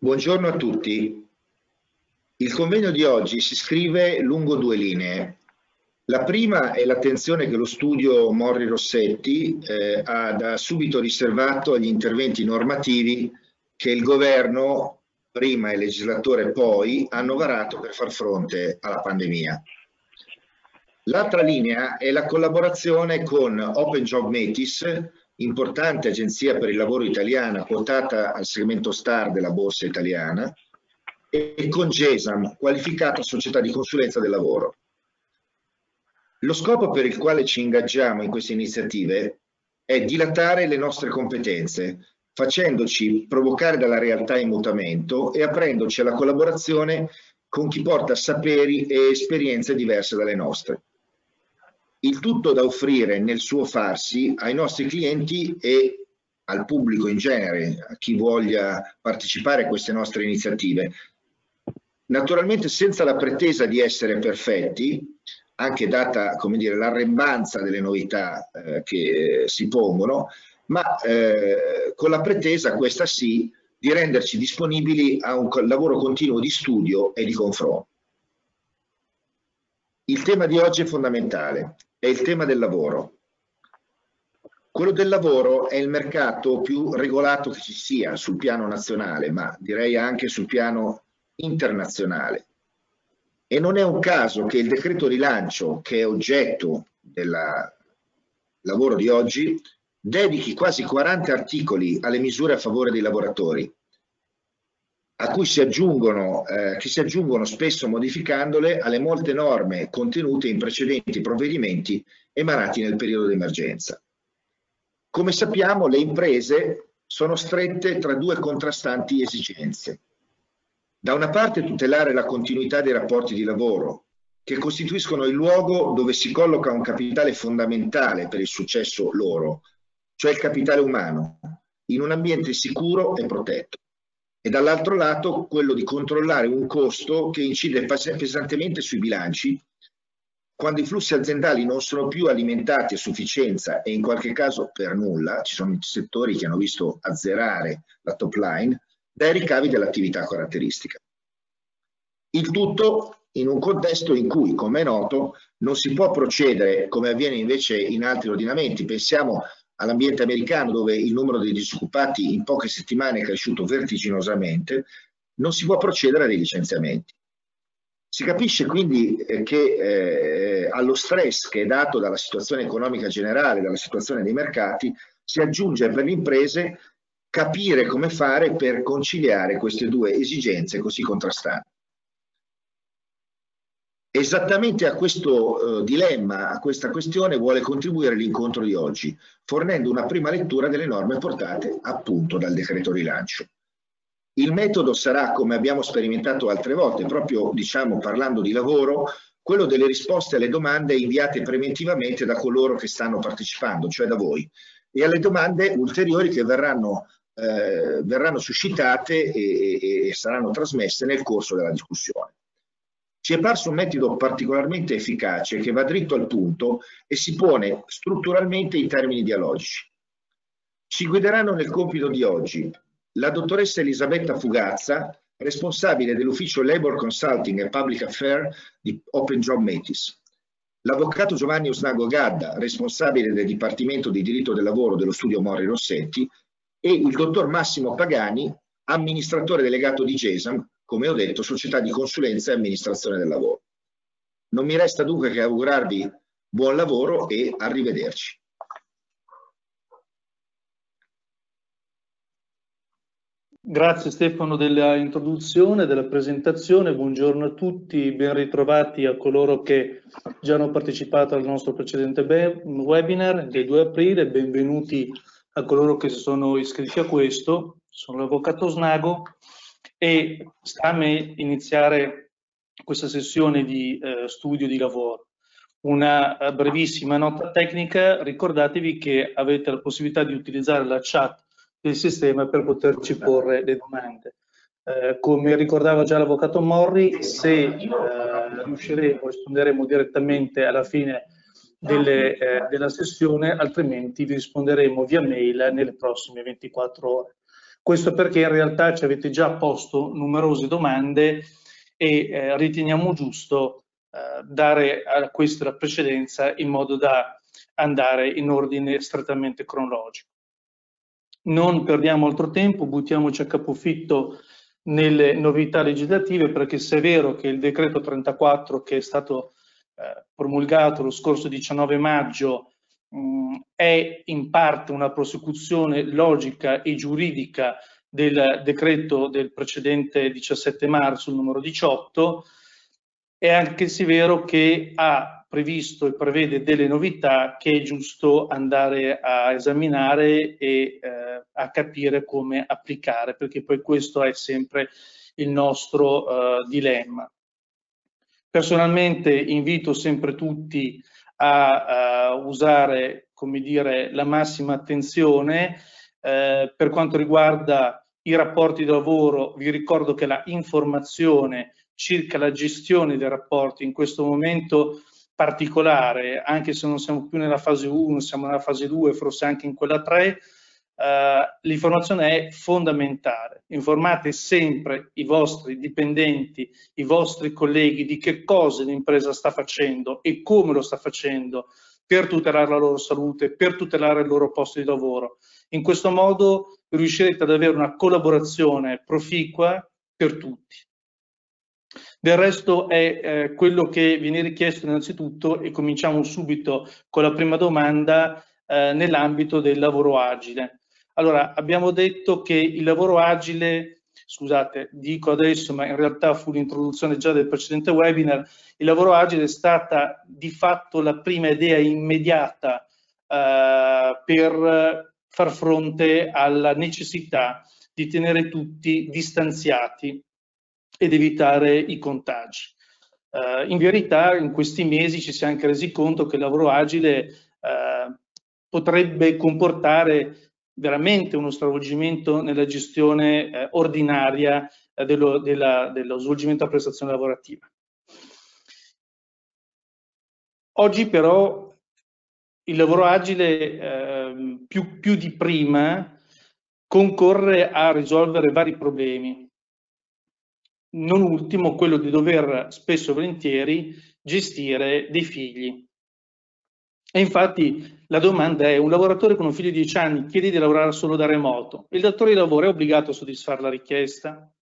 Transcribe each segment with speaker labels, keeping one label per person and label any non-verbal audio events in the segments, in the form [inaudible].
Speaker 1: Buongiorno a tutti. Il convegno di oggi si scrive lungo due linee. La prima è l'attenzione che lo studio Morri Rossetti eh, ha da subito riservato agli interventi normativi che il governo, prima e il legislatore poi, hanno varato per far fronte alla pandemia. L'altra linea è la collaborazione con Open Job Metis, importante agenzia per il lavoro italiana quotata al segmento star della borsa italiana, e con GESAM, qualificata società di consulenza del lavoro. Lo scopo per il quale ci ingaggiamo in queste iniziative è dilatare le nostre competenze, facendoci provocare dalla realtà in mutamento e aprendoci alla collaborazione con chi porta saperi e esperienze diverse dalle nostre il tutto da offrire nel suo farsi ai nostri clienti e al pubblico in genere, a chi voglia partecipare a queste nostre iniziative. Naturalmente senza la pretesa di essere perfetti, anche data come dire, l'arrembanza delle novità eh, che si pongono, ma eh, con la pretesa, questa sì, di renderci disponibili a un lavoro continuo di studio e di confronto. Il tema di oggi è fondamentale è il tema del lavoro. Quello del lavoro è il mercato più regolato che ci sia sul piano nazionale, ma direi anche sul piano internazionale. E non è un caso che il decreto rilancio, che è oggetto del lavoro di oggi, dedichi quasi 40 articoli alle misure a favore dei lavoratori, a cui si aggiungono, eh, che si aggiungono spesso modificandole alle molte norme contenute in precedenti provvedimenti emanati nel periodo d'emergenza. Come sappiamo, le imprese sono strette tra due contrastanti esigenze. Da una parte tutelare la continuità dei rapporti di lavoro, che costituiscono il luogo dove si colloca un capitale fondamentale per il successo loro, cioè il capitale umano, in un ambiente sicuro e protetto e dall'altro lato quello di controllare un costo che incide pesantemente sui bilanci quando i flussi aziendali non sono più alimentati a sufficienza e in qualche caso per nulla, ci sono settori che hanno visto azzerare la top line, dai ricavi dell'attività caratteristica. Il tutto in un contesto in cui, come è noto, non si può procedere come avviene invece in altri ordinamenti. Pensiamo all'ambiente americano dove il numero dei disoccupati in poche settimane è cresciuto vertiginosamente, non si può procedere a dei licenziamenti. Si capisce quindi eh, che eh, allo stress che è dato dalla situazione economica generale, dalla situazione dei mercati, si aggiunge per le imprese capire come fare per conciliare queste due esigenze così contrastanti. Esattamente a questo eh, dilemma, a questa questione vuole contribuire l'incontro di oggi, fornendo una prima lettura delle norme portate appunto dal decreto rilancio. Il metodo sarà, come abbiamo sperimentato altre volte, proprio diciamo parlando di lavoro, quello delle risposte alle domande inviate preventivamente da coloro che stanno partecipando, cioè da voi, e alle domande ulteriori che verranno, eh, verranno suscitate e, e, e saranno trasmesse nel corso della discussione. Ci è parso un metodo particolarmente efficace che va dritto al punto e si pone strutturalmente in termini dialogici. Ci guideranno nel compito di oggi la dottoressa Elisabetta Fugazza, responsabile dell'ufficio Labor Consulting e Public Affairs di Open Job Metis, l'avvocato Giovanni Osnago Gadda, responsabile del Dipartimento di Diritto del Lavoro dello studio Mori Rossetti, e il dottor Massimo Pagani, amministratore delegato di GESAM, come ho detto, società di consulenza e amministrazione del lavoro. Non mi resta dunque che augurarvi buon lavoro e arrivederci.
Speaker 2: Grazie Stefano della introduzione, della presentazione, buongiorno a tutti, ben ritrovati a coloro che già hanno partecipato al nostro precedente webinar del 2 aprile, benvenuti a coloro che si sono iscritti a questo, sono l'Avvocato Snago e sta a me iniziare questa sessione di eh, studio di lavoro. Una eh, brevissima nota tecnica, ricordatevi che avete la possibilità di utilizzare la chat del sistema per poterci porre le domande. Eh, come ricordava già l'avvocato Morri, se eh, riusciremo risponderemo direttamente alla fine delle, eh, della sessione, altrimenti vi risponderemo via mail nelle prossime 24 ore. Questo perché in realtà ci avete già posto numerose domande e eh, riteniamo giusto eh, dare a questo la precedenza in modo da andare in ordine strettamente cronologico. Non perdiamo altro tempo, buttiamoci a capofitto nelle novità legislative perché se è vero che il decreto 34 che è stato eh, promulgato lo scorso 19 maggio mh, è in parte una prosecuzione logica e giuridica del decreto del precedente 17 marzo, numero 18, è anche vero che ha previsto e prevede delle novità che è giusto andare a esaminare e eh, a capire come applicare, perché poi questo è sempre il nostro eh, dilemma. Personalmente invito sempre tutti a, a usare, come dire, la massima attenzione. Eh, per quanto riguarda i rapporti di lavoro, vi ricordo che la informazione circa la gestione dei rapporti in questo momento particolare, anche se non siamo più nella fase 1, siamo nella fase 2, forse anche in quella 3, Uh, l'informazione è fondamentale. Informate sempre i vostri dipendenti, i vostri colleghi di che cosa l'impresa sta facendo e come lo sta facendo per tutelare la loro salute, per tutelare il loro posto di lavoro. In questo modo riuscirete ad avere una collaborazione proficua per tutti. Del resto è eh, quello che viene richiesto innanzitutto e cominciamo subito con la prima domanda eh, nell'ambito del lavoro agile. Allora, abbiamo detto che il lavoro agile, scusate, dico adesso, ma in realtà fu l'introduzione già del precedente webinar, il lavoro agile è stata di fatto la prima idea immediata eh, per far fronte alla necessità di tenere tutti distanziati ed evitare i contagi. Uh, in verità in questi mesi ci si è anche resi conto che il lavoro agile uh, potrebbe comportare veramente uno stravolgimento nella gestione uh, ordinaria dello, della, dello svolgimento a prestazione lavorativa. Oggi però il lavoro agile ehm, più, più di prima concorre a risolvere vari problemi non ultimo quello di dover spesso e volentieri gestire dei figli. E infatti la domanda è, un lavoratore con un figlio di 10 anni chiede di lavorare solo da remoto, il datore di lavoro è obbligato a soddisfare la richiesta?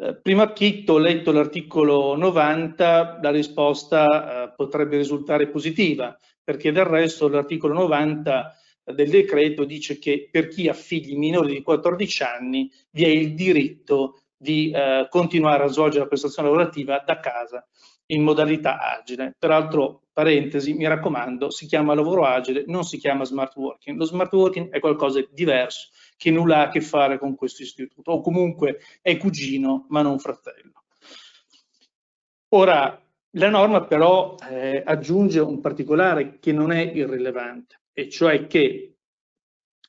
Speaker 2: Eh, prima acchitto ho letto l'articolo 90, la risposta eh, potrebbe risultare positiva, perché del resto l'articolo 90 del decreto dice che per chi ha figli minori di 14 anni vi è il diritto di eh, continuare a svolgere la prestazione lavorativa da casa in modalità agile. Peraltro, parentesi, mi raccomando, si chiama lavoro agile, non si chiama smart working. Lo smart working è qualcosa di diverso, che nulla ha a che fare con questo istituto, o comunque è cugino, ma non fratello. Ora, la norma però eh, aggiunge un particolare che non è irrilevante, e cioè che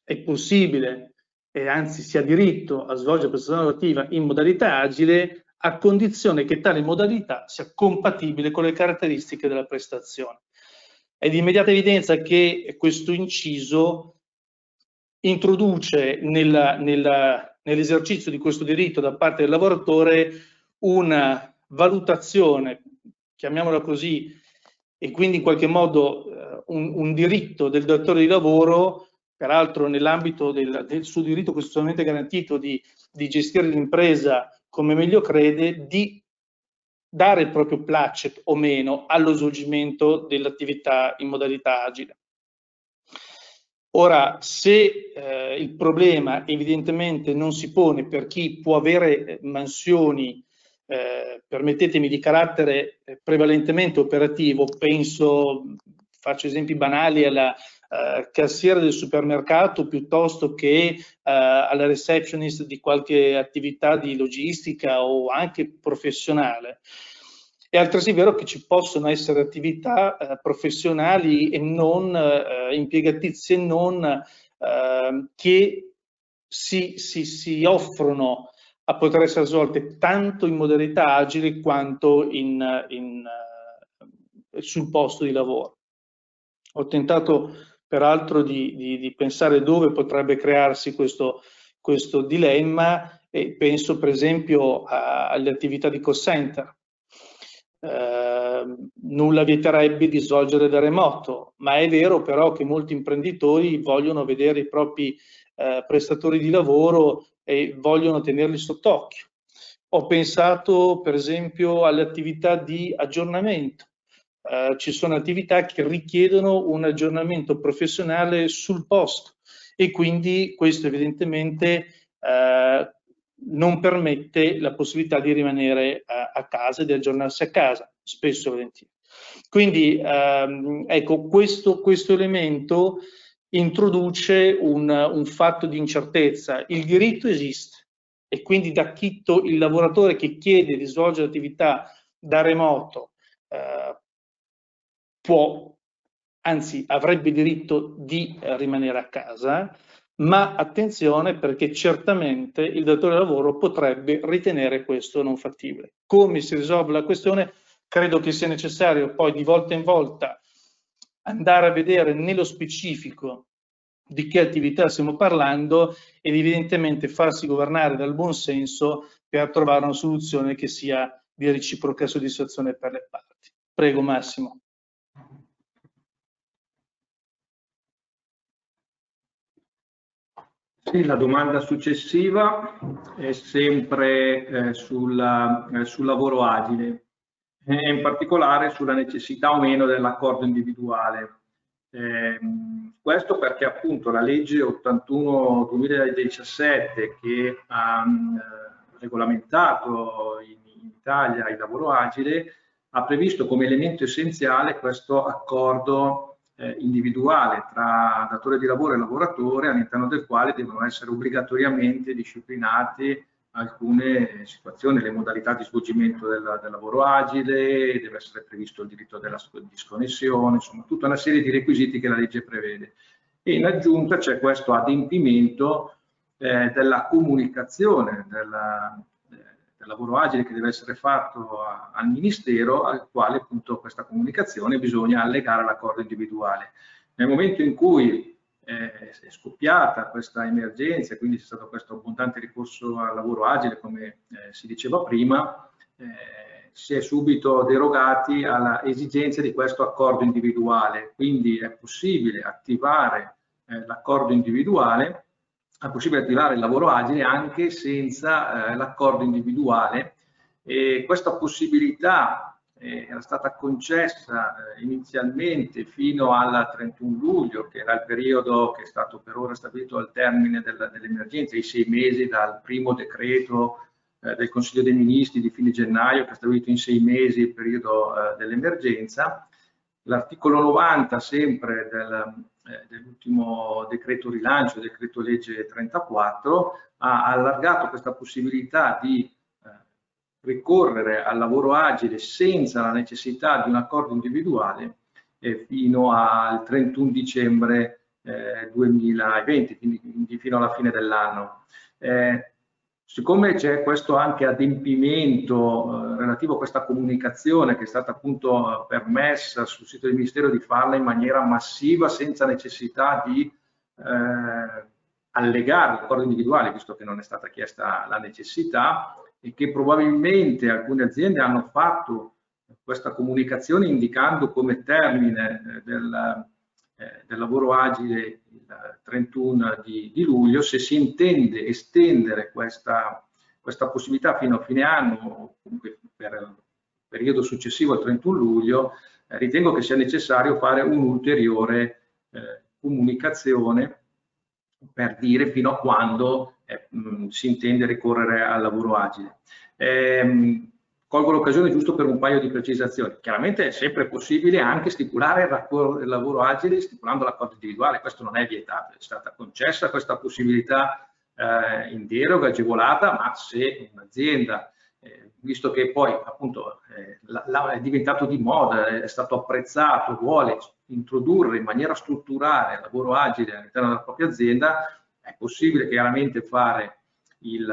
Speaker 2: è possibile e anzi si ha diritto a svolgere prestazione lavorativa in modalità agile a condizione che tale modalità sia compatibile con le caratteristiche della prestazione. È di immediata evidenza che questo inciso introduce nell'esercizio di questo diritto da parte del lavoratore una valutazione, chiamiamola così, e quindi in qualche modo eh, un, un diritto del datore di lavoro peraltro nell'ambito del, del, suo diritto costituzionalmente garantito di, di gestire l'impresa come meglio crede, di dare il proprio placet o meno allo svolgimento dell'attività in modalità agile. Ora, se eh, il problema evidentemente non si pone per chi può avere eh, mansioni, eh, permettetemi, di carattere eh, prevalentemente operativo, penso, faccio esempi banali alla, eh, cassiere del supermercato piuttosto che eh, alla receptionist di qualche attività di logistica o anche professionale. È altresì vero che ci possono essere attività eh, professionali e non eh, impiegatizie non eh, che si, si, si, offrono a poter essere svolte tanto in modalità agile quanto in, in, uh, sul posto di lavoro. Ho tentato peraltro di, di, di, pensare dove potrebbe crearsi questo, questo dilemma e penso per esempio a, alle attività di call center. Eh, nulla vieterebbe di svolgere da remoto, ma è vero però che molti imprenditori vogliono vedere i propri eh, prestatori di lavoro e vogliono tenerli sott'occhio. Ho pensato per esempio alle attività di aggiornamento. Eh, ci sono attività che richiedono un aggiornamento professionale sul posto e quindi questo evidentemente eh, non permette la possibilità di rimanere a, eh, a casa e di aggiornarsi a casa, spesso e volentieri. Quindi ehm, ecco, questo, questo elemento introduce un, un, fatto di incertezza. Il diritto esiste e quindi da Chitto il lavoratore che chiede di svolgere attività da remoto eh, può, anzi avrebbe diritto di rimanere a casa, ma attenzione perché certamente il datore di lavoro potrebbe ritenere questo non fattibile. Come si risolve la questione? Credo che sia necessario poi di volta in volta andare a vedere nello specifico di che attività stiamo parlando ed evidentemente farsi governare dal buon senso per trovare una soluzione che sia di reciproca soddisfazione per le parti. Prego Massimo.
Speaker 3: Sì, la domanda successiva è sempre eh, sulla, eh, sul lavoro agile e in particolare sulla necessità o meno dell'accordo individuale. Eh, questo perché appunto la legge 81-2017 che ha eh, regolamentato in, in Italia il lavoro agile ha previsto come elemento essenziale questo accordo eh, individuale tra datore di lavoro e lavoratore all'interno del quale devono essere obbligatoriamente disciplinate alcune situazioni, le modalità di svolgimento del, del, lavoro agile, deve essere previsto il diritto della disconnessione, insomma tutta una serie di requisiti che la legge prevede. E in aggiunta c'è questo adempimento eh, della comunicazione della, del lavoro agile che deve essere fatto a, al Ministero, al quale appunto questa comunicazione bisogna allegare all'accordo individuale. Nel momento in cui eh, è scoppiata questa emergenza, quindi c'è stato questo abbondante ricorso al lavoro agile, come eh, si diceva prima, eh, si è subito derogati alla esigenza di questo accordo individuale, quindi è possibile attivare eh, l'accordo individuale è possibile attivare il lavoro agile anche senza eh, l'accordo individuale e questa possibilità eh, era stata concessa eh, inizialmente fino al 31 luglio, che era il periodo che è stato per ora stabilito al termine del, dell'emergenza, i sei mesi dal primo decreto eh, del Consiglio dei Ministri di fine gennaio, che ha stabilito in sei mesi il periodo eh, dell'emergenza. L'articolo 90 sempre del, eh, dell'ultimo decreto rilancio, decreto legge 34, ha allargato questa possibilità di eh, ricorrere al lavoro agile senza la necessità di un accordo individuale eh, fino al 31 dicembre 2020, quindi, fino alla fine dell'anno. Siccome c'è questo anche adempimento eh, relativo a questa comunicazione che è stata appunto permessa sul sito del Ministero di farla in maniera massiva senza necessità di eh, allegare l'accordo individuale, visto che non è stata chiesta la necessità e che probabilmente alcune aziende hanno fatto questa comunicazione indicando come termine eh, del, eh, del lavoro agile il 31 di, di, luglio, se si intende estendere questa, questa possibilità fino a fine anno o comunque per il periodo successivo al 31 luglio, eh, ritengo che sia necessario fare un'ulteriore eh, comunicazione per dire fino a quando eh, mh, si intende ricorrere al lavoro agile. Eh, colgo l'occasione giusto per un paio di precisazioni. Chiaramente è sempre possibile anche stipulare il, lavoro agile stipulando l'accordo individuale, questo non è vietato, è stata concessa questa possibilità eh, in deroga, agevolata, ma se un'azienda, eh, visto che poi appunto eh, la, la, è diventato di moda, è stato apprezzato, vuole introdurre in maniera strutturale il lavoro agile all'interno della propria azienda, è possibile chiaramente fare il,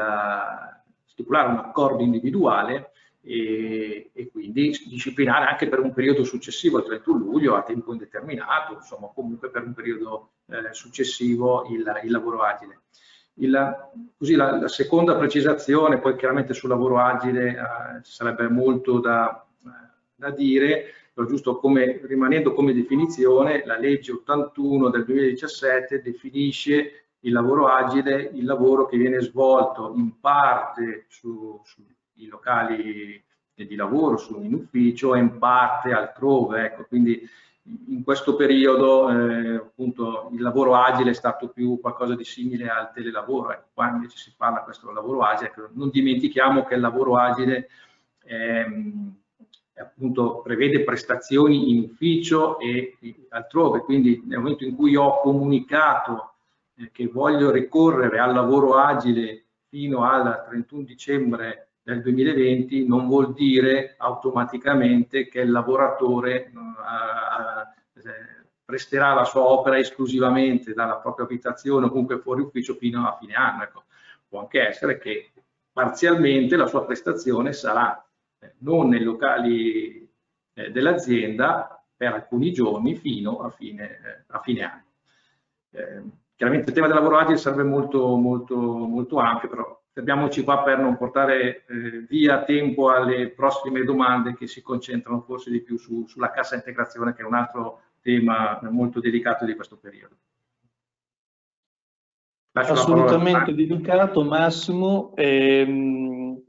Speaker 3: stipulare un accordo individuale e, e, quindi disciplinare anche per un periodo successivo al 31 luglio a tempo indeterminato, insomma comunque per un periodo eh, successivo il, il, lavoro agile. il, così la, la, seconda precisazione, poi chiaramente sul lavoro agile eh, sarebbe molto da, da dire, però giusto come, rimanendo come definizione, la legge 81 del 2017 definisce il lavoro agile, il lavoro che viene svolto in parte sui su locali di lavoro, su, in ufficio e in parte altrove. Ecco, quindi in questo periodo eh, appunto il lavoro agile è stato più qualcosa di simile al telelavoro, ecco, qua invece si parla di questo lavoro agile, ecco, non dimentichiamo che il lavoro agile ehm, appunto prevede prestazioni in ufficio e altrove, quindi nel momento in cui ho comunicato eh, che voglio ricorrere al lavoro agile fino al 31 dicembre del 2020 non vuol dire automaticamente che il lavoratore uh, presterà la sua opera esclusivamente dalla propria abitazione o comunque fuori ufficio fino a fine anno. Ecco, può anche essere che parzialmente la sua prestazione sarà eh, non nei locali eh, dell'azienda per alcuni giorni fino a fine, eh, a fine anno. Eh, chiaramente il tema del lavoro agile sarebbe molto, molto, molto ampio, però fermiamoci qua per non portare eh, via tempo alle prossime domande che si concentrano forse di più su, sulla cassa integrazione, che è un altro tema molto delicato di questo periodo.
Speaker 2: Lascio Assolutamente delicato, Massimo. Ehm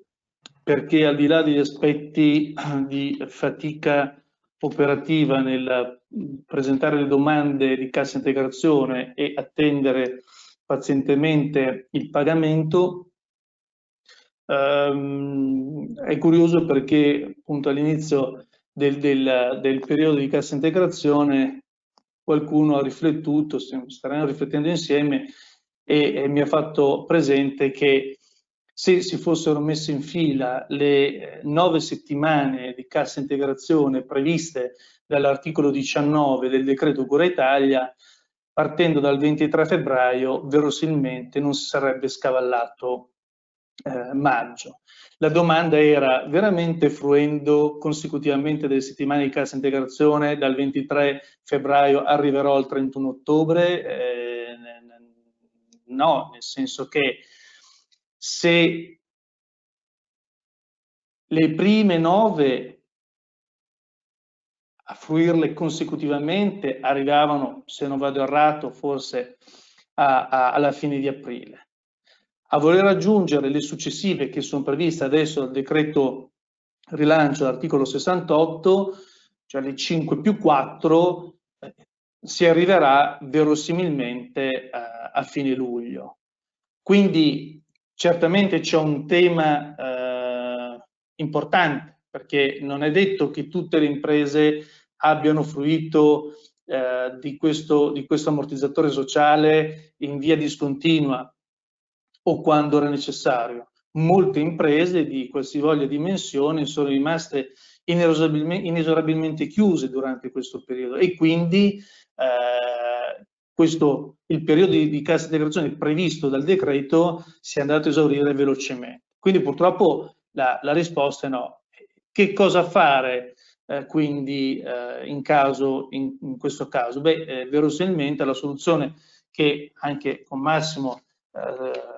Speaker 2: perché al di là degli aspetti di fatica operativa nel presentare le domande di cassa integrazione e attendere pazientemente il pagamento, ehm, è curioso perché appunto all'inizio del, del, del, periodo di cassa integrazione qualcuno ha riflettuto, staranno riflettendo insieme e, e mi ha fatto presente che se si fossero messe in fila le eh, nove settimane di cassa integrazione previste dall'articolo 19 del decreto Cura Italia, partendo dal 23 febbraio, verosimilmente non si sarebbe scavallato eh, maggio. La domanda era veramente fruendo consecutivamente delle settimane di cassa integrazione, dal 23 febbraio arriverò al 31 ottobre? Eh, no, nel senso che se le prime nove a fruirle consecutivamente arrivavano, se non vado errato, forse a, a, alla fine di aprile. A voler aggiungere le successive che sono previste adesso dal decreto rilancio dell'articolo 68, cioè le 5 più 4, eh, si arriverà verosimilmente a, eh, a fine luglio. Quindi Certamente c'è un tema eh, importante perché non è detto che tutte le imprese abbiano fruito eh, di, questo, di questo ammortizzatore sociale in via discontinua o quando era necessario. Molte imprese di qualsivoglia dimensione sono rimaste inesorabilmente, chiuse durante questo periodo e quindi eh, questo, il periodo di, di cassa integrazione previsto dal decreto si è andato a esaurire velocemente. Quindi purtroppo la, la risposta è no. Che cosa fare eh, quindi eh, in, caso, in, in, questo caso? Beh, eh, verosimilmente la soluzione che anche con Massimo eh,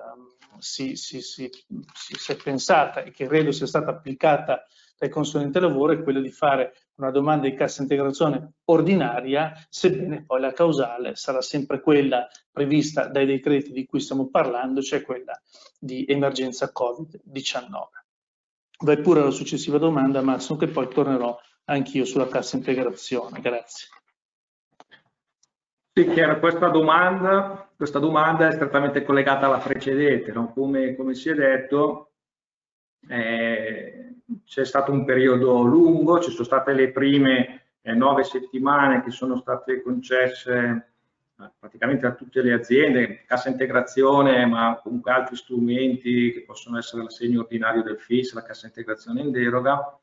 Speaker 2: si, si, si, si, è pensata e che credo sia stata applicata dai consulenti lavoro è quella di fare una domanda di cassa integrazione ordinaria, sebbene poi la causale sarà sempre quella prevista dai decreti di cui stiamo parlando, cioè quella di emergenza Covid-19. Vai pure alla successiva domanda, Massimo, che poi tornerò anch'io sulla cassa integrazione. Grazie.
Speaker 3: Sì, chiaro, questa domanda, questa domanda è strettamente collegata alla precedente, no? come, come si è detto, eh, c'è stato un periodo lungo, ci sono state le prime eh, nove settimane che sono state concesse eh, praticamente a tutte le aziende, cassa integrazione, ma comunque altri strumenti che possono essere l'assegno ordinario del FIS, la cassa integrazione in deroga.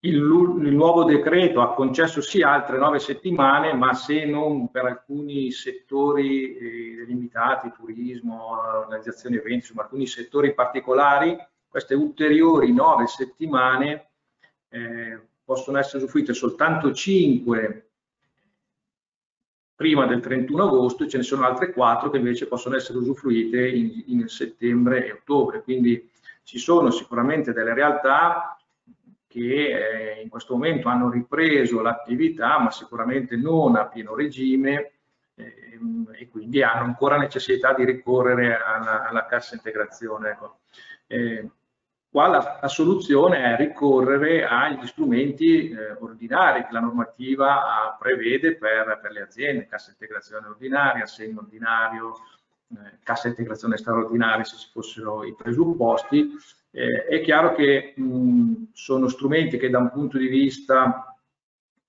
Speaker 3: Il, il, nuovo decreto ha concesso sì altre nove settimane, ma se non per alcuni settori eh, limitati, turismo, organizzazione eventi, insomma alcuni settori particolari, queste ulteriori nove settimane eh, possono essere usufruite soltanto cinque prima del 31 agosto e ce ne sono altre quattro che invece possono essere usufruite in, in settembre e ottobre. Quindi ci sono sicuramente delle realtà che eh, in questo momento hanno ripreso l'attività, ma sicuramente non a pieno regime eh, e quindi hanno ancora necessità di ricorrere alla, alla cassa integrazione. Ecco. Eh, Qua la, la, soluzione è ricorrere agli strumenti eh, ordinari che la normativa prevede per, per, le aziende, cassa integrazione ordinaria, assegno ordinario, eh, cassa integrazione straordinaria se ci fossero i presupposti. Eh, è chiaro che mh, sono strumenti che da un punto di vista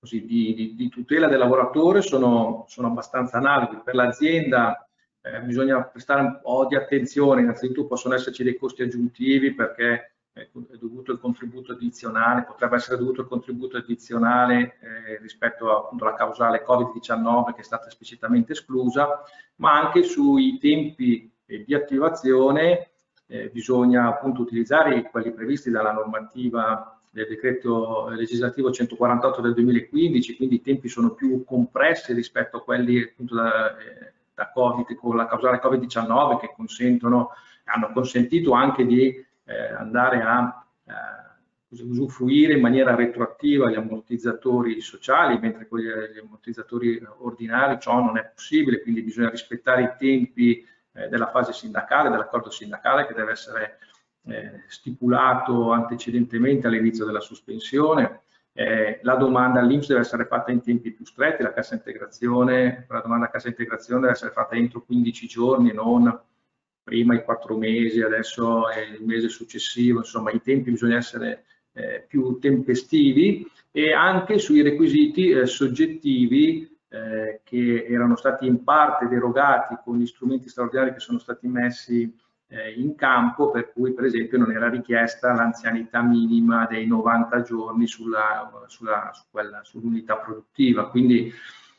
Speaker 3: così, di, di, di, tutela del lavoratore sono, sono abbastanza analoghi. Per l'azienda eh, bisogna prestare un po' di attenzione, innanzitutto possono esserci dei costi aggiuntivi perché è dovuto il contributo addizionale, potrebbe essere dovuto il contributo addizionale eh, rispetto appunto alla causale Covid-19 che è stata esplicitamente esclusa, ma anche sui tempi eh, di attivazione eh, bisogna appunto utilizzare quelli previsti dalla normativa del decreto legislativo 148 del 2015, quindi i tempi sono più compressi rispetto a quelli appunto da, eh, da Covid, con la causale Covid-19 che consentono, hanno consentito anche di eh, andare a eh, usufruire in maniera retroattiva gli ammortizzatori sociali, mentre con gli, gli ammortizzatori ordinari ciò non è possibile, quindi bisogna rispettare i tempi eh, della fase sindacale, dell'accordo sindacale che deve essere eh, stipulato antecedentemente all'inizio della sospensione. Eh, la domanda all'Inps deve essere fatta in tempi più stretti, la cassa integrazione, la domanda a cassa integrazione deve essere fatta entro 15 giorni, non prima i quattro mesi, adesso è il mese successivo, insomma i tempi bisogna essere eh, più tempestivi e anche sui requisiti eh, soggettivi eh, che erano stati in parte derogati con gli strumenti straordinari che sono stati messi eh, in campo, per cui per esempio non era richiesta l'anzianità minima dei 90 giorni sulla, sulla, su sull'unità produttiva. Quindi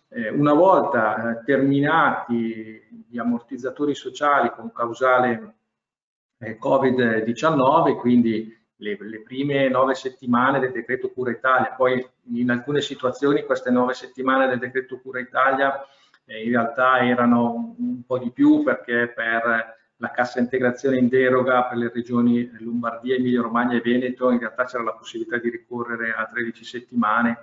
Speaker 3: eh, una volta eh, terminati gli ammortizzatori sociali con causale eh, Covid-19, quindi le, le, prime nove settimane del decreto Cura Italia, poi in alcune situazioni queste nove settimane del decreto Cura Italia eh, in realtà erano un po' di più perché per la cassa integrazione in deroga per le regioni Lombardia, Emilia Romagna e Veneto in realtà c'era la possibilità di ricorrere a 13 settimane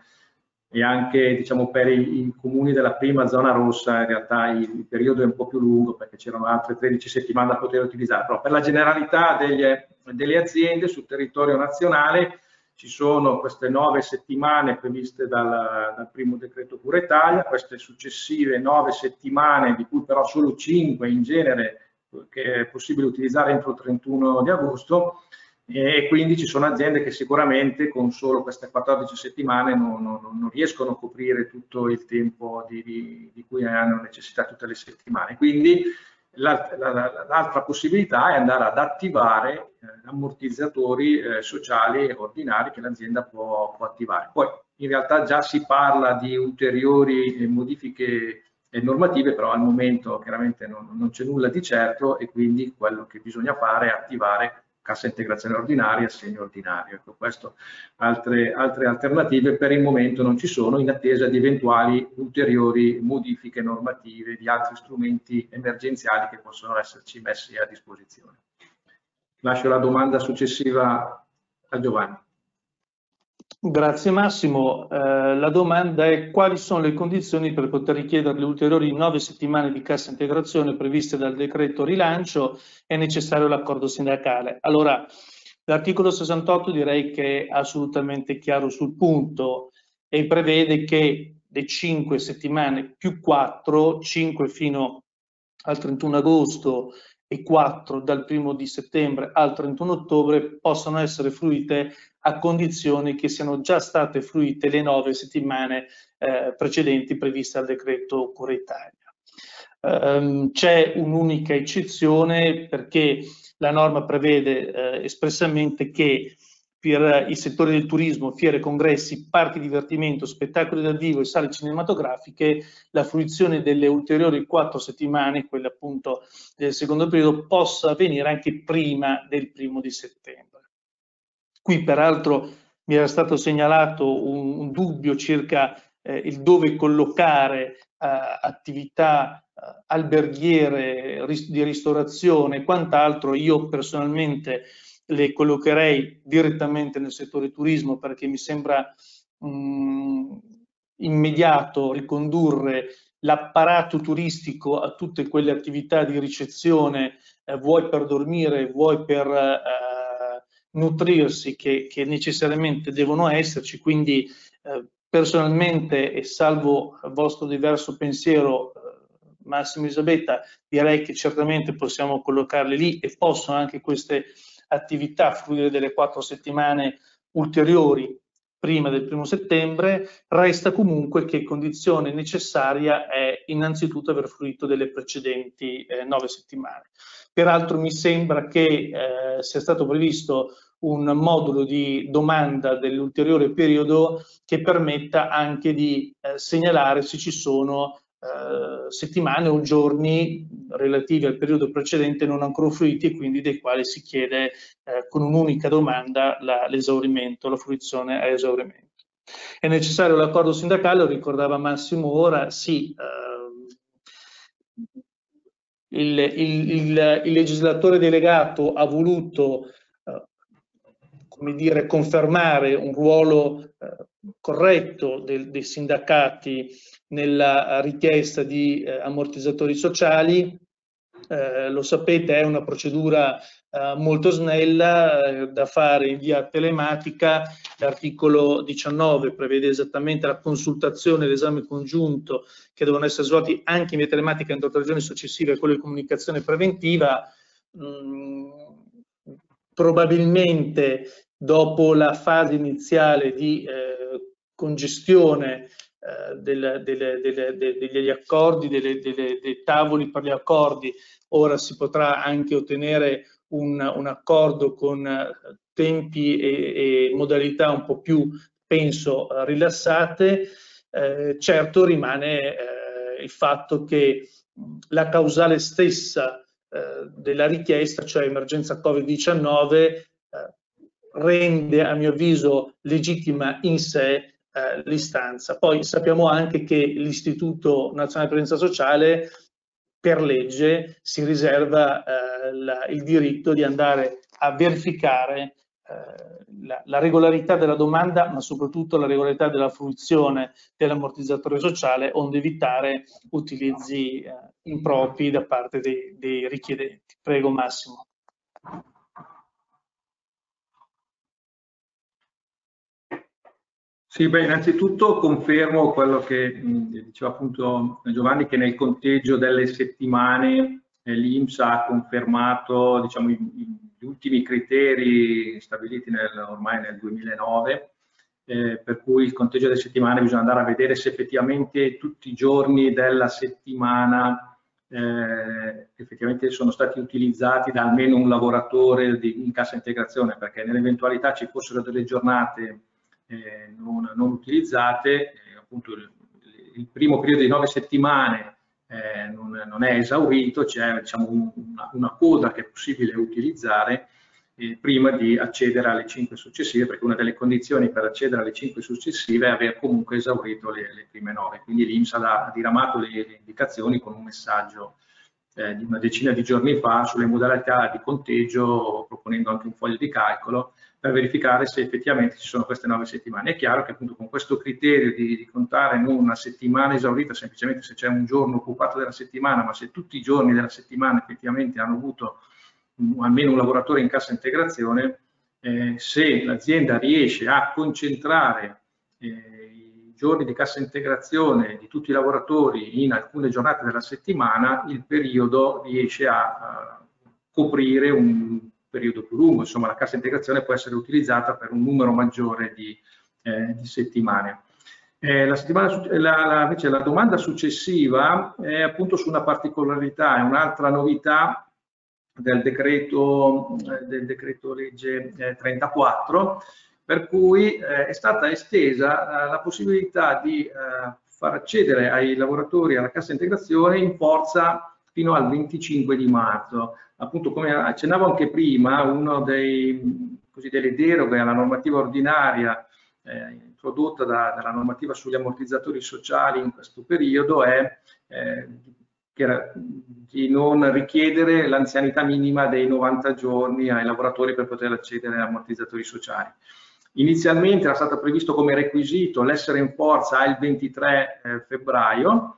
Speaker 3: e anche diciamo, per i, i, comuni della prima zona rossa in realtà il, il, periodo è un po' più lungo perché c'erano altre 13 settimane da poter utilizzare, però per la generalità deglie, delle aziende sul territorio nazionale ci sono queste nove settimane previste dal, dal primo decreto Cura Italia, queste successive nove settimane di cui però solo cinque in genere che è possibile utilizzare entro il 31 di agosto e quindi ci sono aziende che sicuramente con solo queste 14 settimane non, non, non riescono a coprire tutto il tempo di, di, di, cui hanno necessità tutte le settimane. Quindi l'altra possibilità è andare ad attivare eh, ammortizzatori eh, sociali ordinari che l'azienda può, può, attivare. Poi in realtà già si parla di ulteriori eh, modifiche eh, normative, però al momento chiaramente non, non c'è nulla di certo e quindi quello che bisogna fare è attivare cassa integrazione ordinaria, assegno ordinario. Ecco, questo, altre, altre alternative per il momento non ci sono in attesa di eventuali ulteriori modifiche normative di altri strumenti emergenziali che possono esserci messi a disposizione. Lascio la domanda successiva a Giovanni.
Speaker 2: Grazie Massimo. Eh, la domanda è quali sono le condizioni per poter richiedere le ulteriori nove settimane di cassa integrazione previste dal decreto rilancio? È necessario l'accordo sindacale. Allora, l'articolo 68 direi che è assolutamente chiaro sul punto e prevede che le cinque settimane più quattro, cinque fino al 31 agosto e 4 dal 1 di settembre al 31 ottobre possono essere fruite a condizioni che siano già state fruite le nove settimane eh, precedenti previste al decreto Cura Italia. Um, c'è un'unica eccezione perché la norma prevede eh, espressamente che per i settori del turismo, fiere, congressi, parchi divertimento, spettacoli dal vivo e sale cinematografiche, la fruizione delle ulteriori quattro settimane, quelle appunto del secondo periodo, possa avvenire anche prima del primo di settembre. Qui peraltro mi era stato segnalato un, un dubbio circa eh, il dove collocare attività alberghiere di ristorazione e quant'altro, io personalmente le collocherei direttamente nel settore turismo perché mi sembra mh, mm, immediato ricondurre l'apparato turistico a tutte quelle attività di ricezione, eh, vuoi per dormire, vuoi per eh, nutrirsi, che, che, necessariamente devono esserci. Quindi eh, personalmente, e salvo il vostro diverso pensiero, eh, Massimo Elisabetta, direi che certamente possiamo collocarli lì e possono anche queste attività fruire delle quattro settimane ulteriori prima del primo settembre, resta comunque che condizione necessaria è innanzitutto aver fruito delle precedenti eh, nove settimane. Peraltro mi sembra che eh, sia stato previsto un modulo di domanda dell'ulteriore periodo che permetta anche di eh, segnalare se ci sono eh, settimane o giorni relativi al periodo precedente non ancora fruiti e quindi dei quali si chiede eh, con un'unica domanda l'esaurimento, la, la fruizione a esaurimento. È necessario l'accordo sindacale, lo ricordava Massimo ora, sì, eh, il, il, il, il, legislatore delegato ha voluto eh, come dire, confermare un ruolo eh, corretto del, dei sindacati nella richiesta di eh, ammortizzatori sociali. Lo sapete, è una procedura eh, molto snella eh, da fare in via telematica. L'articolo 19 prevede esattamente la consultazione e l'esame congiunto che devono essere svolti anche in via telematica entro tre giorni successive a quello di comunicazione preventiva. Mm, probabilmente dopo la fase iniziale di eh, congestione eh, del, delle, delle, degli accordi, delle, dei tavoli per gli accordi, ora si potrà anche ottenere un, un accordo con eh, tempi e, e, modalità un po' più, penso, rilassate. Eh, certo rimane eh, il fatto che la causale stessa eh, della richiesta, cioè emergenza Covid-19, eh, rende a mio avviso legittima in sé eh, l'istanza. Poi sappiamo anche che l'Istituto Nazionale di Presenza Sociale per legge si riserva eh, la, il diritto di andare a verificare eh, la, la, regolarità della domanda, ma soprattutto la regolarità della fruizione dell'ammortizzatore sociale, onde evitare utilizzi eh, impropri da parte dei, dei richiedenti. Prego Massimo.
Speaker 3: Sì, beh, innanzitutto confermo quello che diceva appunto Giovanni, che nel conteggio delle settimane eh, l'Inps ha confermato diciamo, gli ultimi criteri stabiliti nel, ormai nel 2009, eh, per cui il conteggio delle settimane bisogna andare a vedere se effettivamente tutti i giorni della settimana eh, effettivamente sono stati utilizzati da almeno un lavoratore di, in cassa integrazione, perché nell'eventualità ci fossero delle giornate eh, non, non, utilizzate, eh, appunto il, il, primo periodo di nove settimane eh, non, non, è esaurito, c'è diciamo, un, una, una, coda che è possibile utilizzare eh, prima di accedere alle cinque successive, perché una delle condizioni per accedere alle cinque successive è aver comunque esaurito le, le prime nove, quindi l'IMSS ha diramato le, le indicazioni con un messaggio di una decina di giorni fa sulle modalità di conteggio, proponendo anche un foglio di calcolo per verificare se effettivamente ci sono queste nove settimane. È chiaro che appunto con questo criterio di, di contare non una settimana esaurita semplicemente se c'è un giorno occupato della settimana, ma se tutti i giorni della settimana effettivamente hanno avuto un, almeno un lavoratore in cassa integrazione, eh, se l'azienda riesce a concentrare eh, giorni di cassa integrazione di tutti i lavoratori in alcune giornate della settimana, il periodo riesce a, a coprire un periodo più lungo, insomma la cassa integrazione può essere utilizzata per un numero maggiore di, eh, di settimane. Eh, la, la, la, invece la domanda successiva è appunto su una particolarità, è un'altra novità del decreto, eh, del decreto legge 34 per cui eh, è stata estesa eh, la possibilità di eh, far accedere ai lavoratori alla cassa integrazione in forza fino al 25 di marzo. Appunto, come accennavo anche prima, una delle deroghe alla normativa ordinaria eh, introdotta da, dalla normativa sugli ammortizzatori sociali in questo periodo è eh, di non richiedere l'anzianità minima dei 90 giorni ai lavoratori per poter accedere agli ammortizzatori sociali. Inizialmente era stato previsto come requisito l'essere in forza al 23 eh, febbraio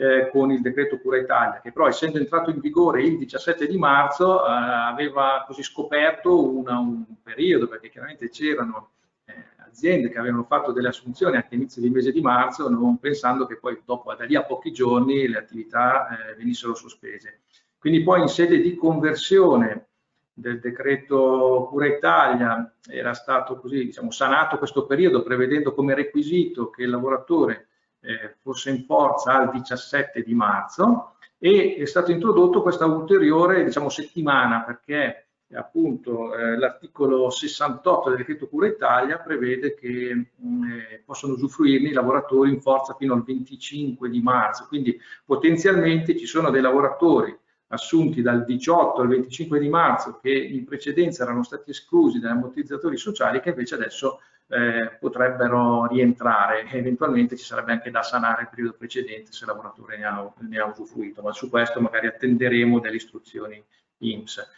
Speaker 3: eh, con il decreto Cura Italia, che però essendo entrato in vigore il 17 di marzo eh, aveva così scoperto una, un periodo, perché chiaramente c'erano eh, aziende che avevano fatto delle assunzioni anche all'inizio del mese di marzo, non pensando che poi dopo da lì a pochi giorni le attività eh, venissero sospese. Quindi poi in sede di conversione del decreto Cura Italia era stato così diciamo, sanato questo periodo prevedendo come requisito che il lavoratore eh, fosse in forza al 17 di marzo e è stato introdotto questa ulteriore diciamo, settimana perché appunto eh, l'articolo 68 del decreto Cura Italia prevede che mh, mm, eh, possono usufruirne i lavoratori in forza fino al 25 di marzo, quindi potenzialmente ci sono dei lavoratori assunti dal 18 al 25 di marzo che in precedenza erano stati esclusi dagli ammortizzatori sociali che invece adesso eh, potrebbero rientrare. E eventualmente ci sarebbe anche da sanare il periodo precedente se il lavoratore ne ha, ne ha usufruito, ma su questo magari attenderemo delle istruzioni IMSS.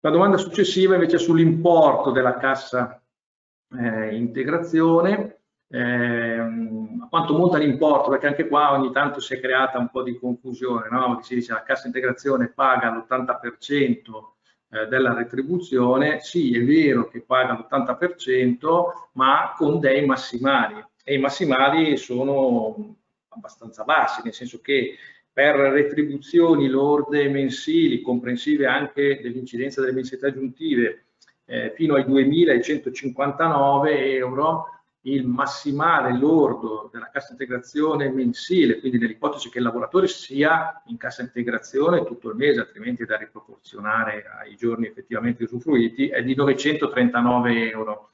Speaker 3: La domanda successiva invece è sull'importo della cassa eh, integrazione eh, a quanto monta l'importo, perché anche qua ogni tanto si è creata un po' di confusione, no? si dice la cassa integrazione paga l'80% eh, della retribuzione, sì è vero che paga l'80% ma con dei massimali e i massimali sono abbastanza bassi, nel senso che per retribuzioni lorde mensili, comprensive anche dell'incidenza delle mensilità aggiuntive, eh, fino ai 2.159 euro, il massimale lordo della cassa integrazione mensile, quindi nell'ipotesi che il lavoratore sia in cassa integrazione tutto il mese, altrimenti è da riproporzionare ai giorni effettivamente usufruiti, è di 939 euro.